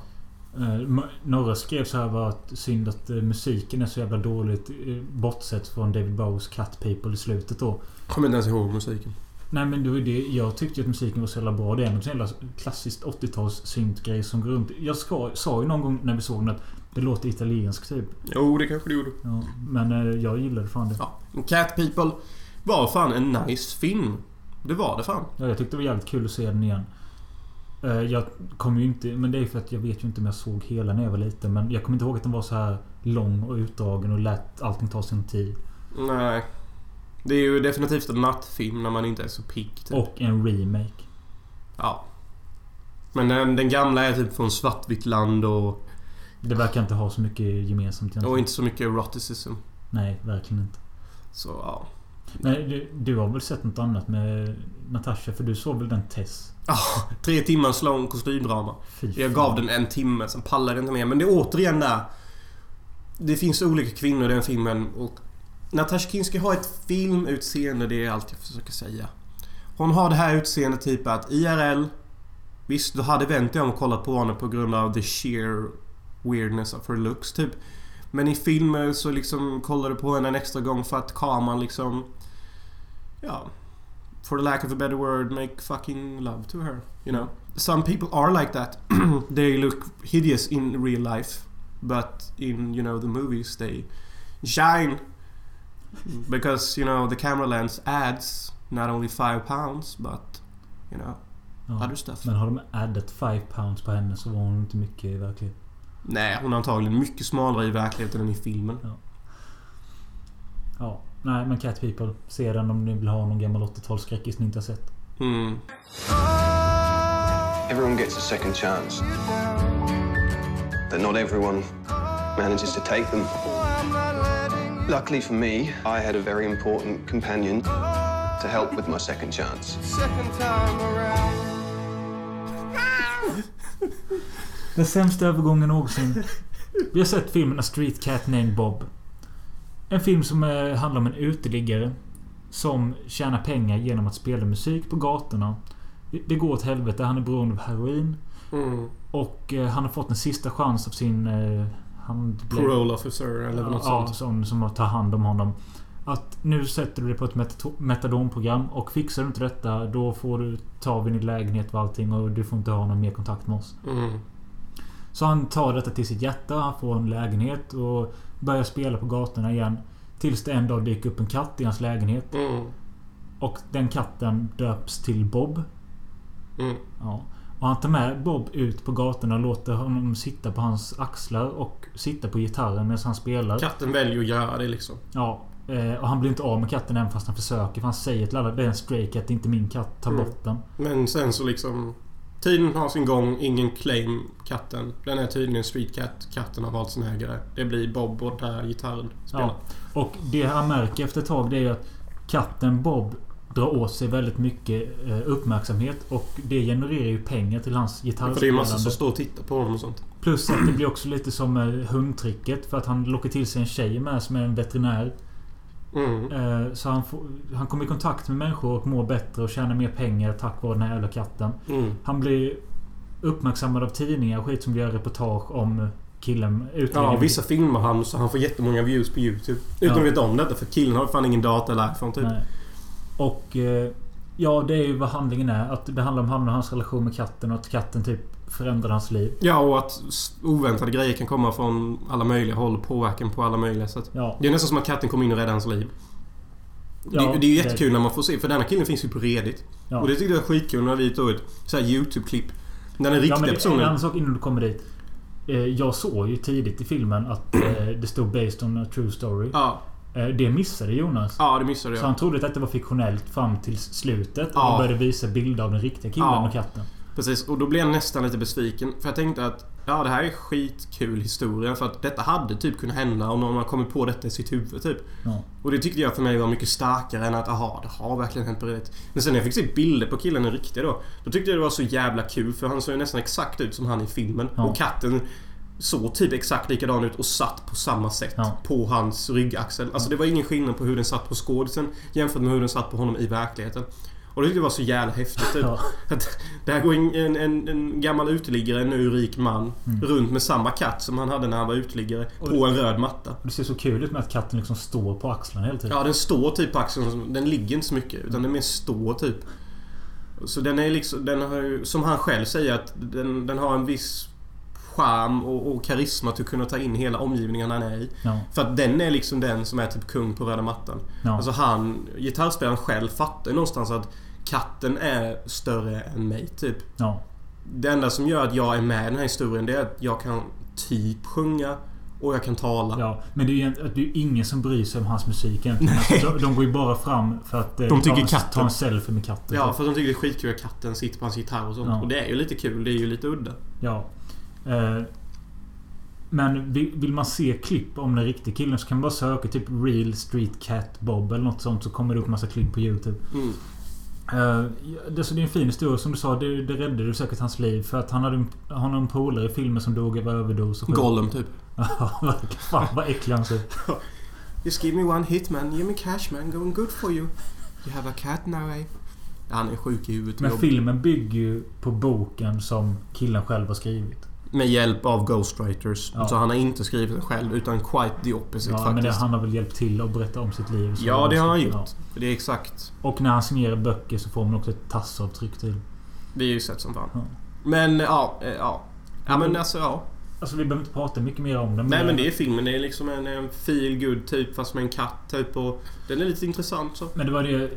Eh, Några skrev så här var att synd att eh, musiken är så jävla dåligt eh, bortsett från David Bowies Cat People i slutet då.
Kommer inte ens ihåg musiken.
Nej men det var det, jag tyckte ju att musiken var så jävla bra. Det är en sån jävla klassiskt 80-tals syntgrej som går runt. Jag ska, sa ju någon gång när vi såg den att det låter italienskt typ.
Jo, det kanske det gjorde.
Ja, men jag gillade fan det.
Ja. Cat People var fan en nice film. Det var det fan.
Ja, jag tyckte det var jävligt kul att se den igen. Eh, Jag kommer ju inte... Men det är för att jag vet ju inte om jag såg hela när jag var liten. Men jag kommer inte ihåg att den var så här lång och utdragen och lät allting ta sin tid.
Nej. Det är ju definitivt en nattfilm när man inte är så pigg. Typ.
Och en remake.
Ja. Men den, den gamla är typ från svartvitt land och,
Det verkar inte ha så mycket gemensamt egentligen.
och inte så mycket eroticism.
Nej, verkligen inte.
Så ja.
Nej, du, du har väl sett något annat med Natasha? För du såg väl den Tess?
Ah, tre timmars lång kostymdrama. Jag gav den en timme, sen pallade jag inte mer. Men det är återigen där. Det finns olika kvinnor i den filmen och Natasha Kinski har ett filmutseende, det är allt jag försöker säga. Hon har det här utseendet typ att IRL... Visst, du hade vänt dig om och kollat på henne på grund av the sheer weirdness of her looks typ. Men i filmer så liksom kollar du på henne en extra gång för att kameran liksom... Ja. For the lack of a better word, make fucking love to her. You know? Some people are like that. they look hideous in real life. But in, you know, the movies they shine. Because, you know, the camera lens adds not only five pounds, but, you know,
Ja.
other stuff.
Men har de addat 5 pounds på henne så var hon inte mycket i verkligheten.
Nej, hon är antagligen mycket smalare i verkligheten än i filmen.
Ja. Nej, men Cat People. Se den om ni vill ha någon gammal 80-talsskräckis ni inte har sett.
Mm.
Everyone gets a second chance. But not everyone manages to take them. Luckily for me, I had a very important companion to help with my second chance.
Den sämsta övergången någonsin. Vi har sett filmen A Street Cat Named Bob. En film som eh, handlar om en uteliggare. Som tjänar pengar genom att spela musik på gatorna. Det- går åt helvete. Han är beroende av heroin.
Mm.
Och eh, han har fått en sista chans av sin... Eh, han blev-
Parole officer eller något
ja,
sånt.
sån som tar hand om honom. Att nu sätter du dig på ett metadonprogram och fixar du inte detta då får du ta vid din lägenhet och allting och du får inte ha någon mer kontakt med oss.
Mm.
Så han tar detta till sitt hjärta, han får en lägenhet och börjar spela på gatorna igen. Tills det en dag dyker upp en katt i hans lägenhet.
Mm.
Och den katten döps till Bob.
Mm.
Ja. Och han tar med Bob ut på gatorna och låter honom sitta på hans axlar och sitta på gitarren medan han spelar.
Katten väljer att göra det liksom.
Ja. eh, Och han blir inte av med katten även fast han försöker. För han säger till alla det är en stray cat, inte min katt. Ta
Mm.
bort den.
Men sen så liksom... Tiden har sin gång, ingen claim katten. Den är tydligen en street cat. Katten har valt sin ägare. Det blir Bob och där gitarren spelar.
Ja. Och det han märker efter ett tag det är ju att katten Bob drar åt sig väldigt mycket eh, uppmärksamhet. Och det genererar ju pengar till hans
För det är
gitarrspelande.
massa som står och tittar på honom och sånt.
Plus att det blir också lite som eh, hundtricket. För att han lockar till sig en tjej med som är en veterinär.
Mm.
Eh, Så han, får, han kommer i kontakt med människor och mår bättre och tjänar mer pengar tack vare den här jävla katten.
Mm.
Han blir uppmärksammad av tidningar och skit som gör reportage om killen.
Ja,
utlänningen.
vissa filmar han så han får jättemånga views på YouTube. Utan
Ja.
att veta om detta för killen har fan ingen data eller iPhone typ.
Nej. Och... eh, Ja, det är ju vad handlingen är. Att det handlar om han och hans relation med katten och att katten typ förändrar hans liv.
Ja, och att oväntade grejer kan komma från alla möjliga håll. Påverkan på alla möjliga sätt.
Ja.
Det är nästan som att katten kommer in och räddar hans liv.
Ja,
det, det är ju jättekul när man får se, för denna killen finns ju på Reddit.
Ja.
Och det tyckte jag var skitkul när vi tog ett så här YouTube-klipp. När den
Ja,
riktiga
men en
personen...
annan sak innan du kommer dit. Eh, Jag såg ju tidigt i filmen att eh, det stod “Based on a true story”.
Ja,
Eh, Det missade Jonas.
ja, det missade
Så
jag.
han trodde att detta var fiktionellt fram till slutet.
Ja.
Och började visa bilder av den riktiga killen
Ja.
och katten.
Precis, och då blev jag nästan lite besviken. För jag tänkte att Ja, det här är skitkul historia för att detta hade typ kunnat hända om någon har kommit på detta i sitt huvud typ.
Ja.
Och det tyckte jag för mig var mycket starkare än att aha, det har verkligen hänt på riktigt. Men sen när jag fick se bilder på killen i riktiga då. Då tyckte jag det var så jävla kul för han såg ju nästan exakt ut som han i filmen.
Ja.
Och katten såg typ exakt likadan ut och satt på samma sätt
Ja.
på hans ryggaxel. Alltså det var ingen skillnad på hur den satt på skådisen jämfört med hur den satt på honom i verkligheten. Och det tyckte jag var så jävla häftigt typ.
Ja.
Att det här går en, en, en, gammal uteliggare, en nu rik man, runt med samma katt som han hade när han var uteliggare. På en röd matta.
Och det ser så kul ut med att katten liksom står på axlarna hela tiden.
Ja, den står typ på axeln. Den ligger inte så mycket. Utan den mer står typ. Så den är liksom... Den har ju, som han själv säger att den, den har en viss charm och, och karisma till att kunna ta in hela omgivningen han är i.
Ja.
För att den är liksom den som är typ kung på röda mattan.
Ja.
Alltså han, gitarrspelaren själv fattar ju någonstans att katten är större än mig typ.
Ja.
Det enda som gör att jag är med i den här historien det är att jag kan typ sjunga och jag kan tala.
Ja, men det är ju det är ingen som bryr sig om hans musik egentligen. De, de går ju bara fram för att eh,
De tycker
ta, en-
katten-
ta en selfie med katten.
Ja, för de tycker det är skitkul att katten sitter på hans gitarr och sånt.
Ja.
Och det är ju lite kul. Det är ju lite udda.
Ja. Eh, men vill, man se klipp om den riktiga killen så kan man bara söka typ Real Street Cat Bob eller något sånt så kommer det upp massa klipp på YouTube.
Mm.
Eh, det, så det är en fin historia som du sa. Det, det räddade säkert hans liv. För att han hade en, han har en polare i filmen som dog av överdos. och.
Gollum typ.
Ja. Fan vad äcklig han ser.
Just give me one hit man. Give me cash man. Going good for you. You have a cat now eh? Han är sjuk i huvudet.
Men filmen bygger ju på boken som killen själv har skrivit.
Med hjälp av ghostwriters.
Ja.
Så han har inte skrivit den själv utan quite the opposite
Ja,
faktiskt.
men det, han har väl hjälpt till att berätta om sitt liv.
Ja, det har han
Ja.
gjort. Det är exakt.
Och när han signerar böcker så får man också ett tassavtryck till.
Det är ju sett som fan.
Ja.
Men ja, eh, ja. Ja men alltså ja.
Alltså vi behöver inte prata mycket mer om det.
Nej men det är filmen. Det är liksom en, en feel good typ fast med en katt typ och Den är lite intressant så.
Men det var det...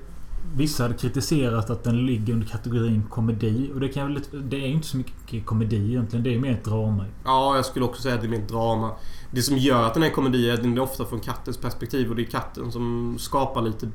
Vissa hade kritiserat att den ligger under kategorin komedi. Och det kan jag väl Det är ju inte så mycket komedi egentligen. Det är mer ett drama.
Ja, jag skulle också säga att det är mer drama. Det som gör att den är komedi är att den är ofta från kattens perspektiv och det är katten som skapar lite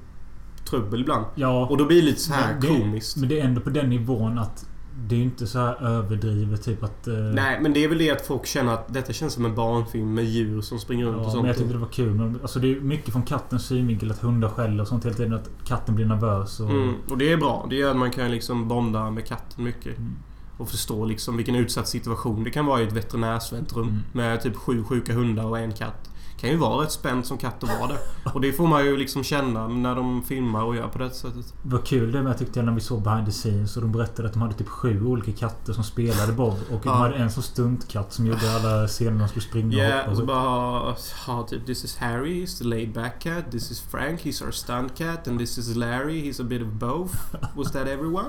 trubbel ibland.
Ja.
Och då blir det lite så här
men det,
komiskt.
Men det är ändå på den nivån att det är inte så här överdrivet typ att... eh,
Nej, men det är väl det att folk känner att detta känns som en barnfilm med djur som springer runt och
Ja,
sånt.
men jag tyckte det var kul. Men, alltså det är mycket från kattens synvinkel att hundar skäller och sånt hela tiden. Att katten blir nervös och...
Mm, och det är bra. Det gör att man kan liksom bonda med katten mycket.
Mm.
Och förstå liksom vilken utsatt situation det kan vara i ett veterinärsväntrum.
Mm.
Med typ sju sjuka hundar och en katt. Kan ju vara rätt spänt som katt att vara det. Och det får man ju liksom känna när de filmar och gör på det sättet.
Vad kul det med tyckte jag när vi såg behind the scenes och de berättade att de hade typ sju olika katter som spelade Bob. Och de
Ja.
hade en som stuntkatt som gjorde alla scener de skulle springa och
Ja,
hoppa.
och så
och
bara ha typ This is Harry, he's the laid back cat. This is Frank, he's our stunt cat. And this is Larry, he's a bit of both. Was that everyone?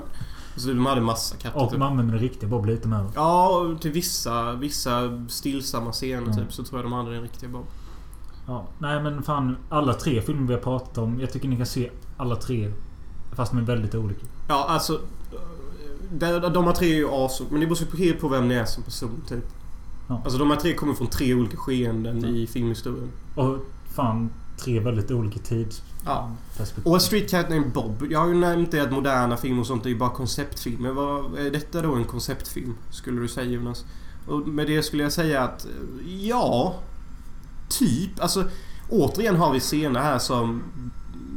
Så de hade massa katter
och
typ.
de använde den riktiga Bob lite med.
Ja, och till vissa, vissa stillsamma scener
Mm.
typ så tror jag de hade den riktiga Bob.
Ja. Nej men fan. Alla tre filmer vi har pratat om. Jag tycker ni kan se alla tre. Fast de är väldigt olika.
Ja, alltså... De, de här tre är ju asor, men det beror helt på vem ni är som person typ.
Ja.
Alltså de här tre kommer från tre olika skeenden
Ja.
i filmhistorien.
Och fan tre väldigt olika
Ja.
tidsperspektiv.
Och A Street Cat Named Bob. Jag har ju nämnt det att moderna filmer och sånt är ju bara konceptfilmer. Vad, är detta då en konceptfilm? Skulle du säga Jonas? Och med det skulle jag säga att... Ja... Typ. Alltså... Återigen har vi scener här som...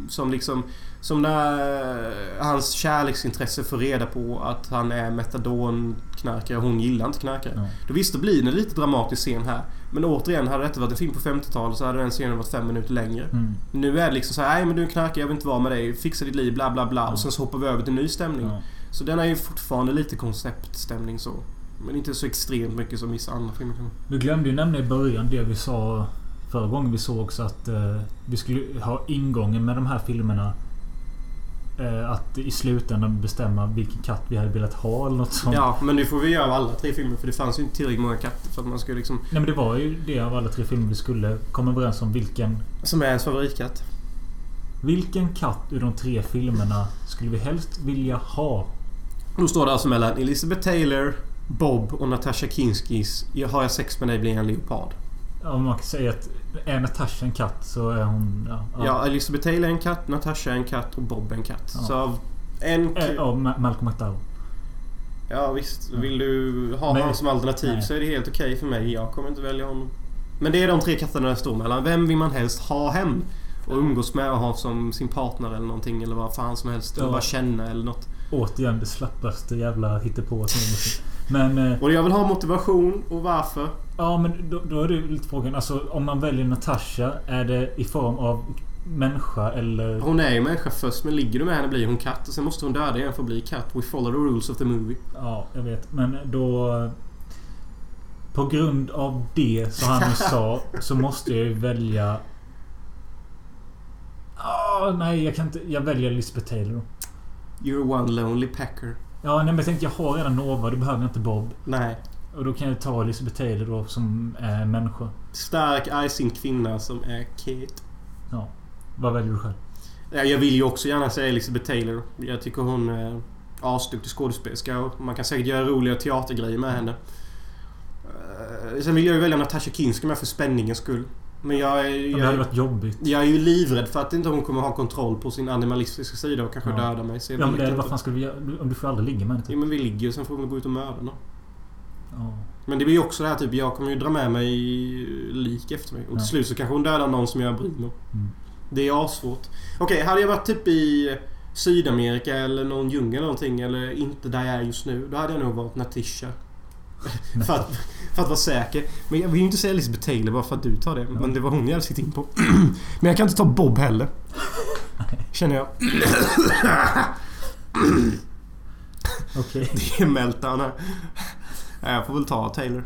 Som liksom... Som när hans kärleksintresse får reda på att han är metadonknarkare och hon gillar inte knarkare.
Ja.
Då visst, det blir en lite dramatisk scen här. Men återigen, hade detta varit en film på 50-talet så hade den scenen varit fem minuter längre.
Mm.
Nu är det liksom så här, nej men du är knarkare, jag vill inte vara med dig. Fixa ditt liv, bla bla bla. Och sen så hoppar vi över till ny stämning.
Ja.
Så den är ju fortfarande lite konceptstämning så. Men inte så extremt mycket som vissa andra filmer kan.
Vi glömde ju nämna i början det vi sa förra gången vi såg så att eh, vi skulle ha ingången med de här filmerna. Eh, att i slutändan bestämma vilken katt vi hade velat ha eller något sånt.
Ja, men nu får vi göra alla tre filmer för det fanns ju inte tillräckligt många katter för att man skulle liksom...
Nej men det var ju det av alla tre filmer vi skulle komma överens om. Vilken,
Som är ens favoritkatt.
vilken katt ur de tre filmerna skulle vi helst vilja ha?
Då står det alltså mellan Elizabeth Taylor, Bob och Natasha Kinskis Har jag sex med dig blir jag en leopard.
Om man kan säga att är Natasha en katt så är hon... Ja,
Ja, Elizabeth Taylor är en katt, Natasha är en katt och Bob är en katt.
Ja.
Så av en...
Eh, Ja, Ma- Malcolm McDowell.
Ja visst. Vill du ha
Men-
honom som alternativ
nej.
så är det helt okej för mig. Jag kommer inte välja honom. Men det är de tre katterna jag står mellan. Vem vill man helst ha hem? Och umgås med och ha som sin partner eller någonting. Eller vad fan som helst. Eller
Ja.
bara känna eller något.
Återigen det slappaste jävla hittepå som någonsin. Men... eh,
Och jag vill ha motivation och varför.
Ja men då, då är det lite frågan. Alltså om man väljer Natasha. Är det i form av människa eller...
Hon är ju människa först men ligger du med henne blir hon katt. Och sen måste hon döda igen för att bli katt. We follow the rules of the movie.
Ja, jag vet. Men då... På grund av det som han sa så måste jag ju välja... Ah, nej, jag kan inte... Jag väljer Elizabeth Taylor.
You're one lonely packer.
Ja, nej, men jag tänkte jag har redan Nova. Då behöver jag inte Bob.
Nej.
Och då kan jag ta Elizabeth Taylor då som är människa.
Stark, argsint kvinna som är Kate.
Ja. Vad väljer du själv?
Ja, jag vill ju också gärna säga Elizabeth Taylor. Jag tycker hon är asduktig skådespelerska och man kan säkert göra roliga teatergrejer med henne. Eh, Sen vill jag ju välja Natasha Kinski med för spänningens skull. Men jag är,
Ja, det hade
jag,
varit jobbigt.
jag är ju livrädd för att inte hon kommer ha kontroll på sin animalistiska sida och kanske
Ja.
döda mig. Jag
Ja, men det, vad fan ska du göra? Du- Om du får aldrig ligga med henne.
Ja,
Typ.
men vi ligger ju sen får vi gå ut och mörda någon.
Ja.
Men det blir ju också det här typ, jag kommer ju dra med mig lik efter mig. Och till
Ja.
slut så kanske hon dödar någon som jag bryr mig om.
Mm.
Det är asvårt. Okej, hade jag varit typ i Sydamerika eller någon djungel eller någonting eller inte där jag är just nu. Då hade jag nog valt Natisha. för, att, för att vara säker. Men jag vill ju inte säga Elizabeth Taylor bara för att du tar det. Men det var hon jag hade sitt in på. Men jag kan inte ta Bob heller. Känner jag.
Okej.
Det är meltdown här. Jag får väl ta Taylor.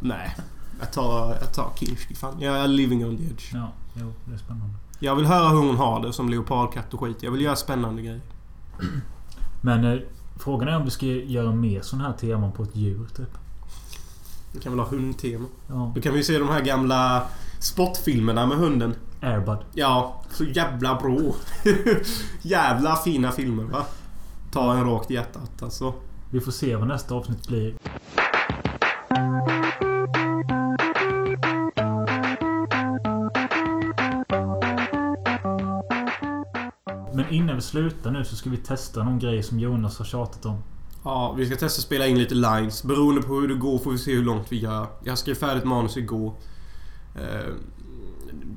Nej. Jag tar, jag tar Kinski. Fan, jag är living on the edge.
Ja, jo, det är spännande.
Jag vill höra hur hon har det som leopardkatt och skit. Jag vill göra spännande grejer.
Men eh, frågan är om du ska göra mer sån här teman på ett djur typ.
Vi kan väl ha hundtema.
Ja.
Då kan vi se de här gamla sportfilmerna med hunden.
Airbud.
Ja, så jävla bra. jävla fina filmer va? Ta en rakt i hjärtat alltså.
Vi får se vad nästa avsnitt blir. Men innan vi slutar nu så ska vi testa någon grej som Jonas har tjatat om.
Ja, vi ska testa att spela in lite lines. Beroende på hur det går får vi se hur långt vi gör. Jag skrev färdigt manus igår. Eh,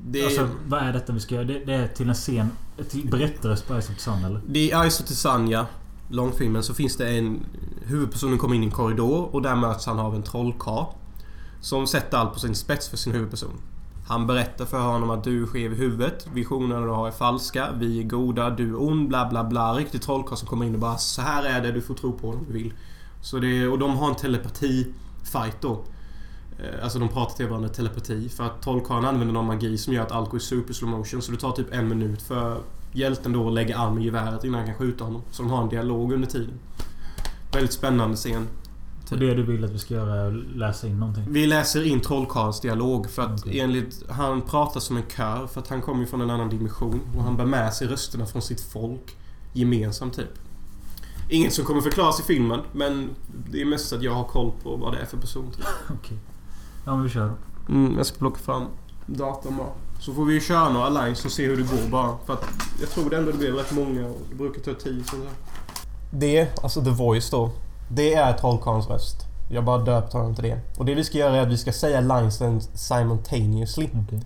Det är,
Alltså, vad är detta vi ska göra? Det, det är till en scen... Till berättarens på Ice of the Sun eller?
det är Ice of Tisania, långfilmen, så finns det en... Huvudpersonen kommer in i en korridor och där möts han av en trollkarl. Som sätter allt på sin spets för sin huvudperson. Han berättar för honom att du är skev i huvudet, visionerna du har är falska, vi är goda, du är ond, bla bla bla. Riktigt trollkarl som kommer in och bara så här är det, du får tro på det om du vill. Så det, och de har en telepati-fight då. Eh, alltså de pratar till varandra telepati. För att trollkarlen använder någon magi som gör att allt går i super slow motion. Så det tar typ en minut för hjälten då att lägga arm i geväret innan han kan skjuta honom. Så de har en dialog under tiden. Väldigt spännande scen.
Och det du vill att vi ska göra är att läsa in någonting?
Vi läser in trollkarlens dialog för att
Okej.
enligt... Han pratar som en kör för att han kommer ju från en annan dimension. Och han bär med sig rösterna från sitt folk gemensamt typ. Inget som kommer förklaras i filmen men det är mest att jag har koll på vad det är för person. Typ.
Okej. Ja men vi kör.
Mm, jag ska plocka fram datorn bara. Så får vi köra några lines och se hur det går bara. För att jag tror det ändå det blir rätt många och det brukar ta tid. Sånt där. Det, alltså The Voice då. Det är trollkarlens röst. Jag bara döpt honom till det. Och det vi ska göra är att vi ska säga linesen simultaneously.
Okej.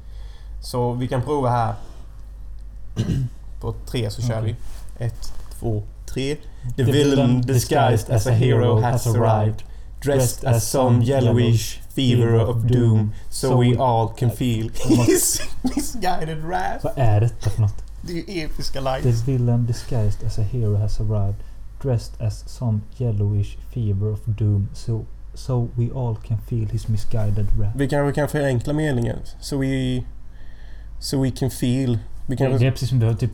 Så vi kan prova här. På tre så kör
Okej.
vi. Ett, två, tre. The villain disguised as a hero has arrived. Dressed as some yellowish fever of doom. So we all can feel his misguided wrath.
Vad är detta för något?
Det är ju episka
The
lines.
villain disguised as a hero has arrived. Dressed as some yellowish fever of doom. So, so we all can feel his misguided wrath.
Vi kanske kan förenkla meningen. So we... So we can feel... Vi kan...
Det är precis som du har typ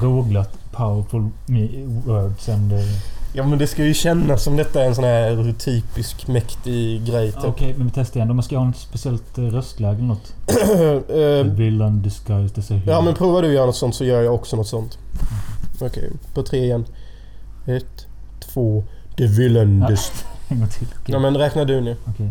googlat powerful words and... Uh,
Ja men det ska ju kännas som detta är en sån här typisk mäktig grej.
Okej,
Typ.
men vi testar igen. Då man ska ha ett speciellt uh, röstläge eller något.
Eh,
The villain disguised as a hero.
Ja men prova du göra något sånt så gör jag också något sånt. Okej, på tre igen. Ett, två... The villain
Ja.
dis...
En gång till. Okej.
Ja men räkna du nu.
Okej.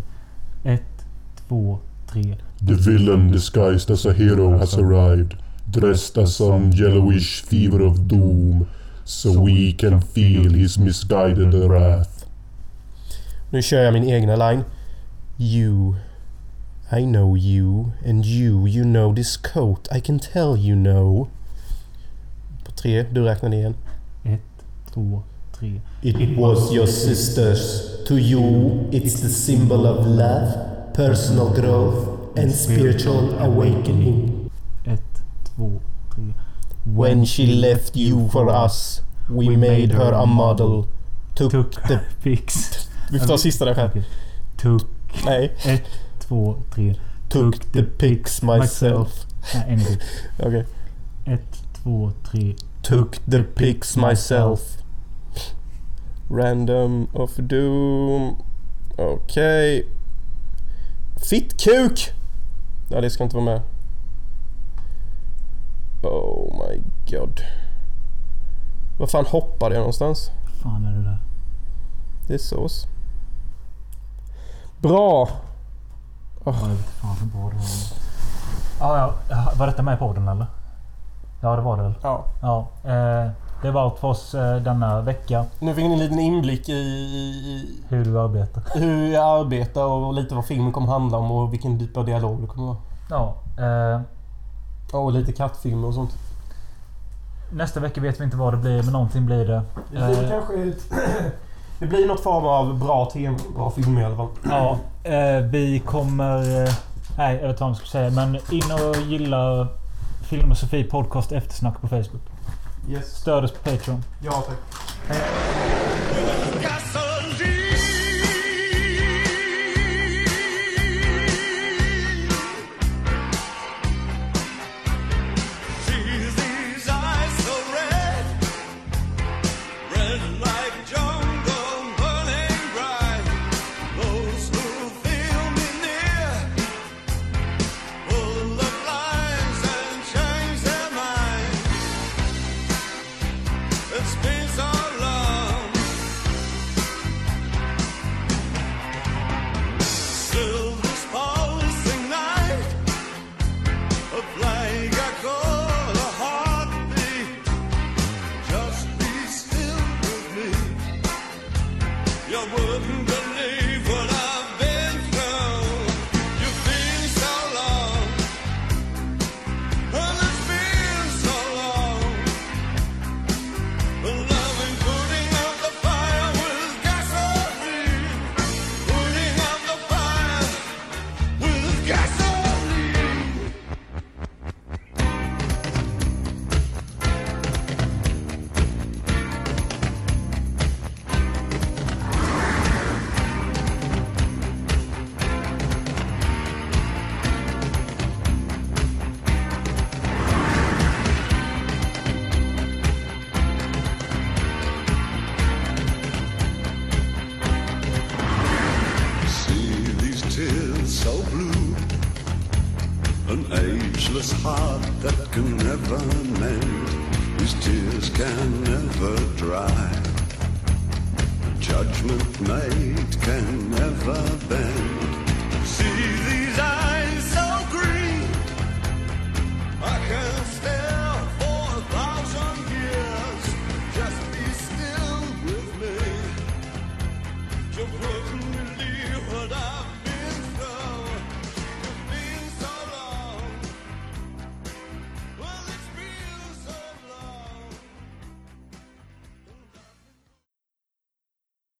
Ett, två, tre.
The villain disguised as a hero has arrived, dressed as some yellowish fever of doom, so we can feel his misguided wrath.
Nu kör jag min egna line. You. I know you. And you, you know this coat. I can tell you know. På tre, du räknar igen.
Två, tre.
It was your sisters. To you, it's the symbol of love, personal growth and spiritual awakening.
Ett, två, tre.
When she left you for us, we made her a model. Took,
Took
the...
pics.
Vi får ta sista där själv.
Took.
Nej.
Ett, två, tre.
Took the pics myself.
Nej, en.
Okej.
Ett, två, tre.
Took the pics myself. Random of doom. Okej. Fittkuk! Ja, det ska inte vara med. Oh my god. Var fan hoppade jag någonstans?
fan är det där?
Det är sås. Bra!
Ja, jag vet fan bra det var. Ja, ja. Var detta med i podden eller? Ja, det var det väl?
Ja.
Ja. Eh, det var allt för oss eh, denna vecka.
Nu fick ni en liten inblick i, i
Hur du arbetar.
hur jag arbetar och lite vad filmen kommer handla om och vilken typ av dialog det kommer vara.
Ja. Eh,
Och lite kattfilmer och sånt.
nästa vecka vet vi inte vad det blir, men någonting blir det.
Det blir
Eh,
kanske... det blir något form av bra tema, bra filmer i alla fall.
Ja, eh, vi kommer... Eh, nej, jag vet inte vad man ska säga. Men in och gilla Film och Sofie Podcast Eftersnack på Facebook.
Yes.
Stöd oss på Patreon.
Ja tack.
It's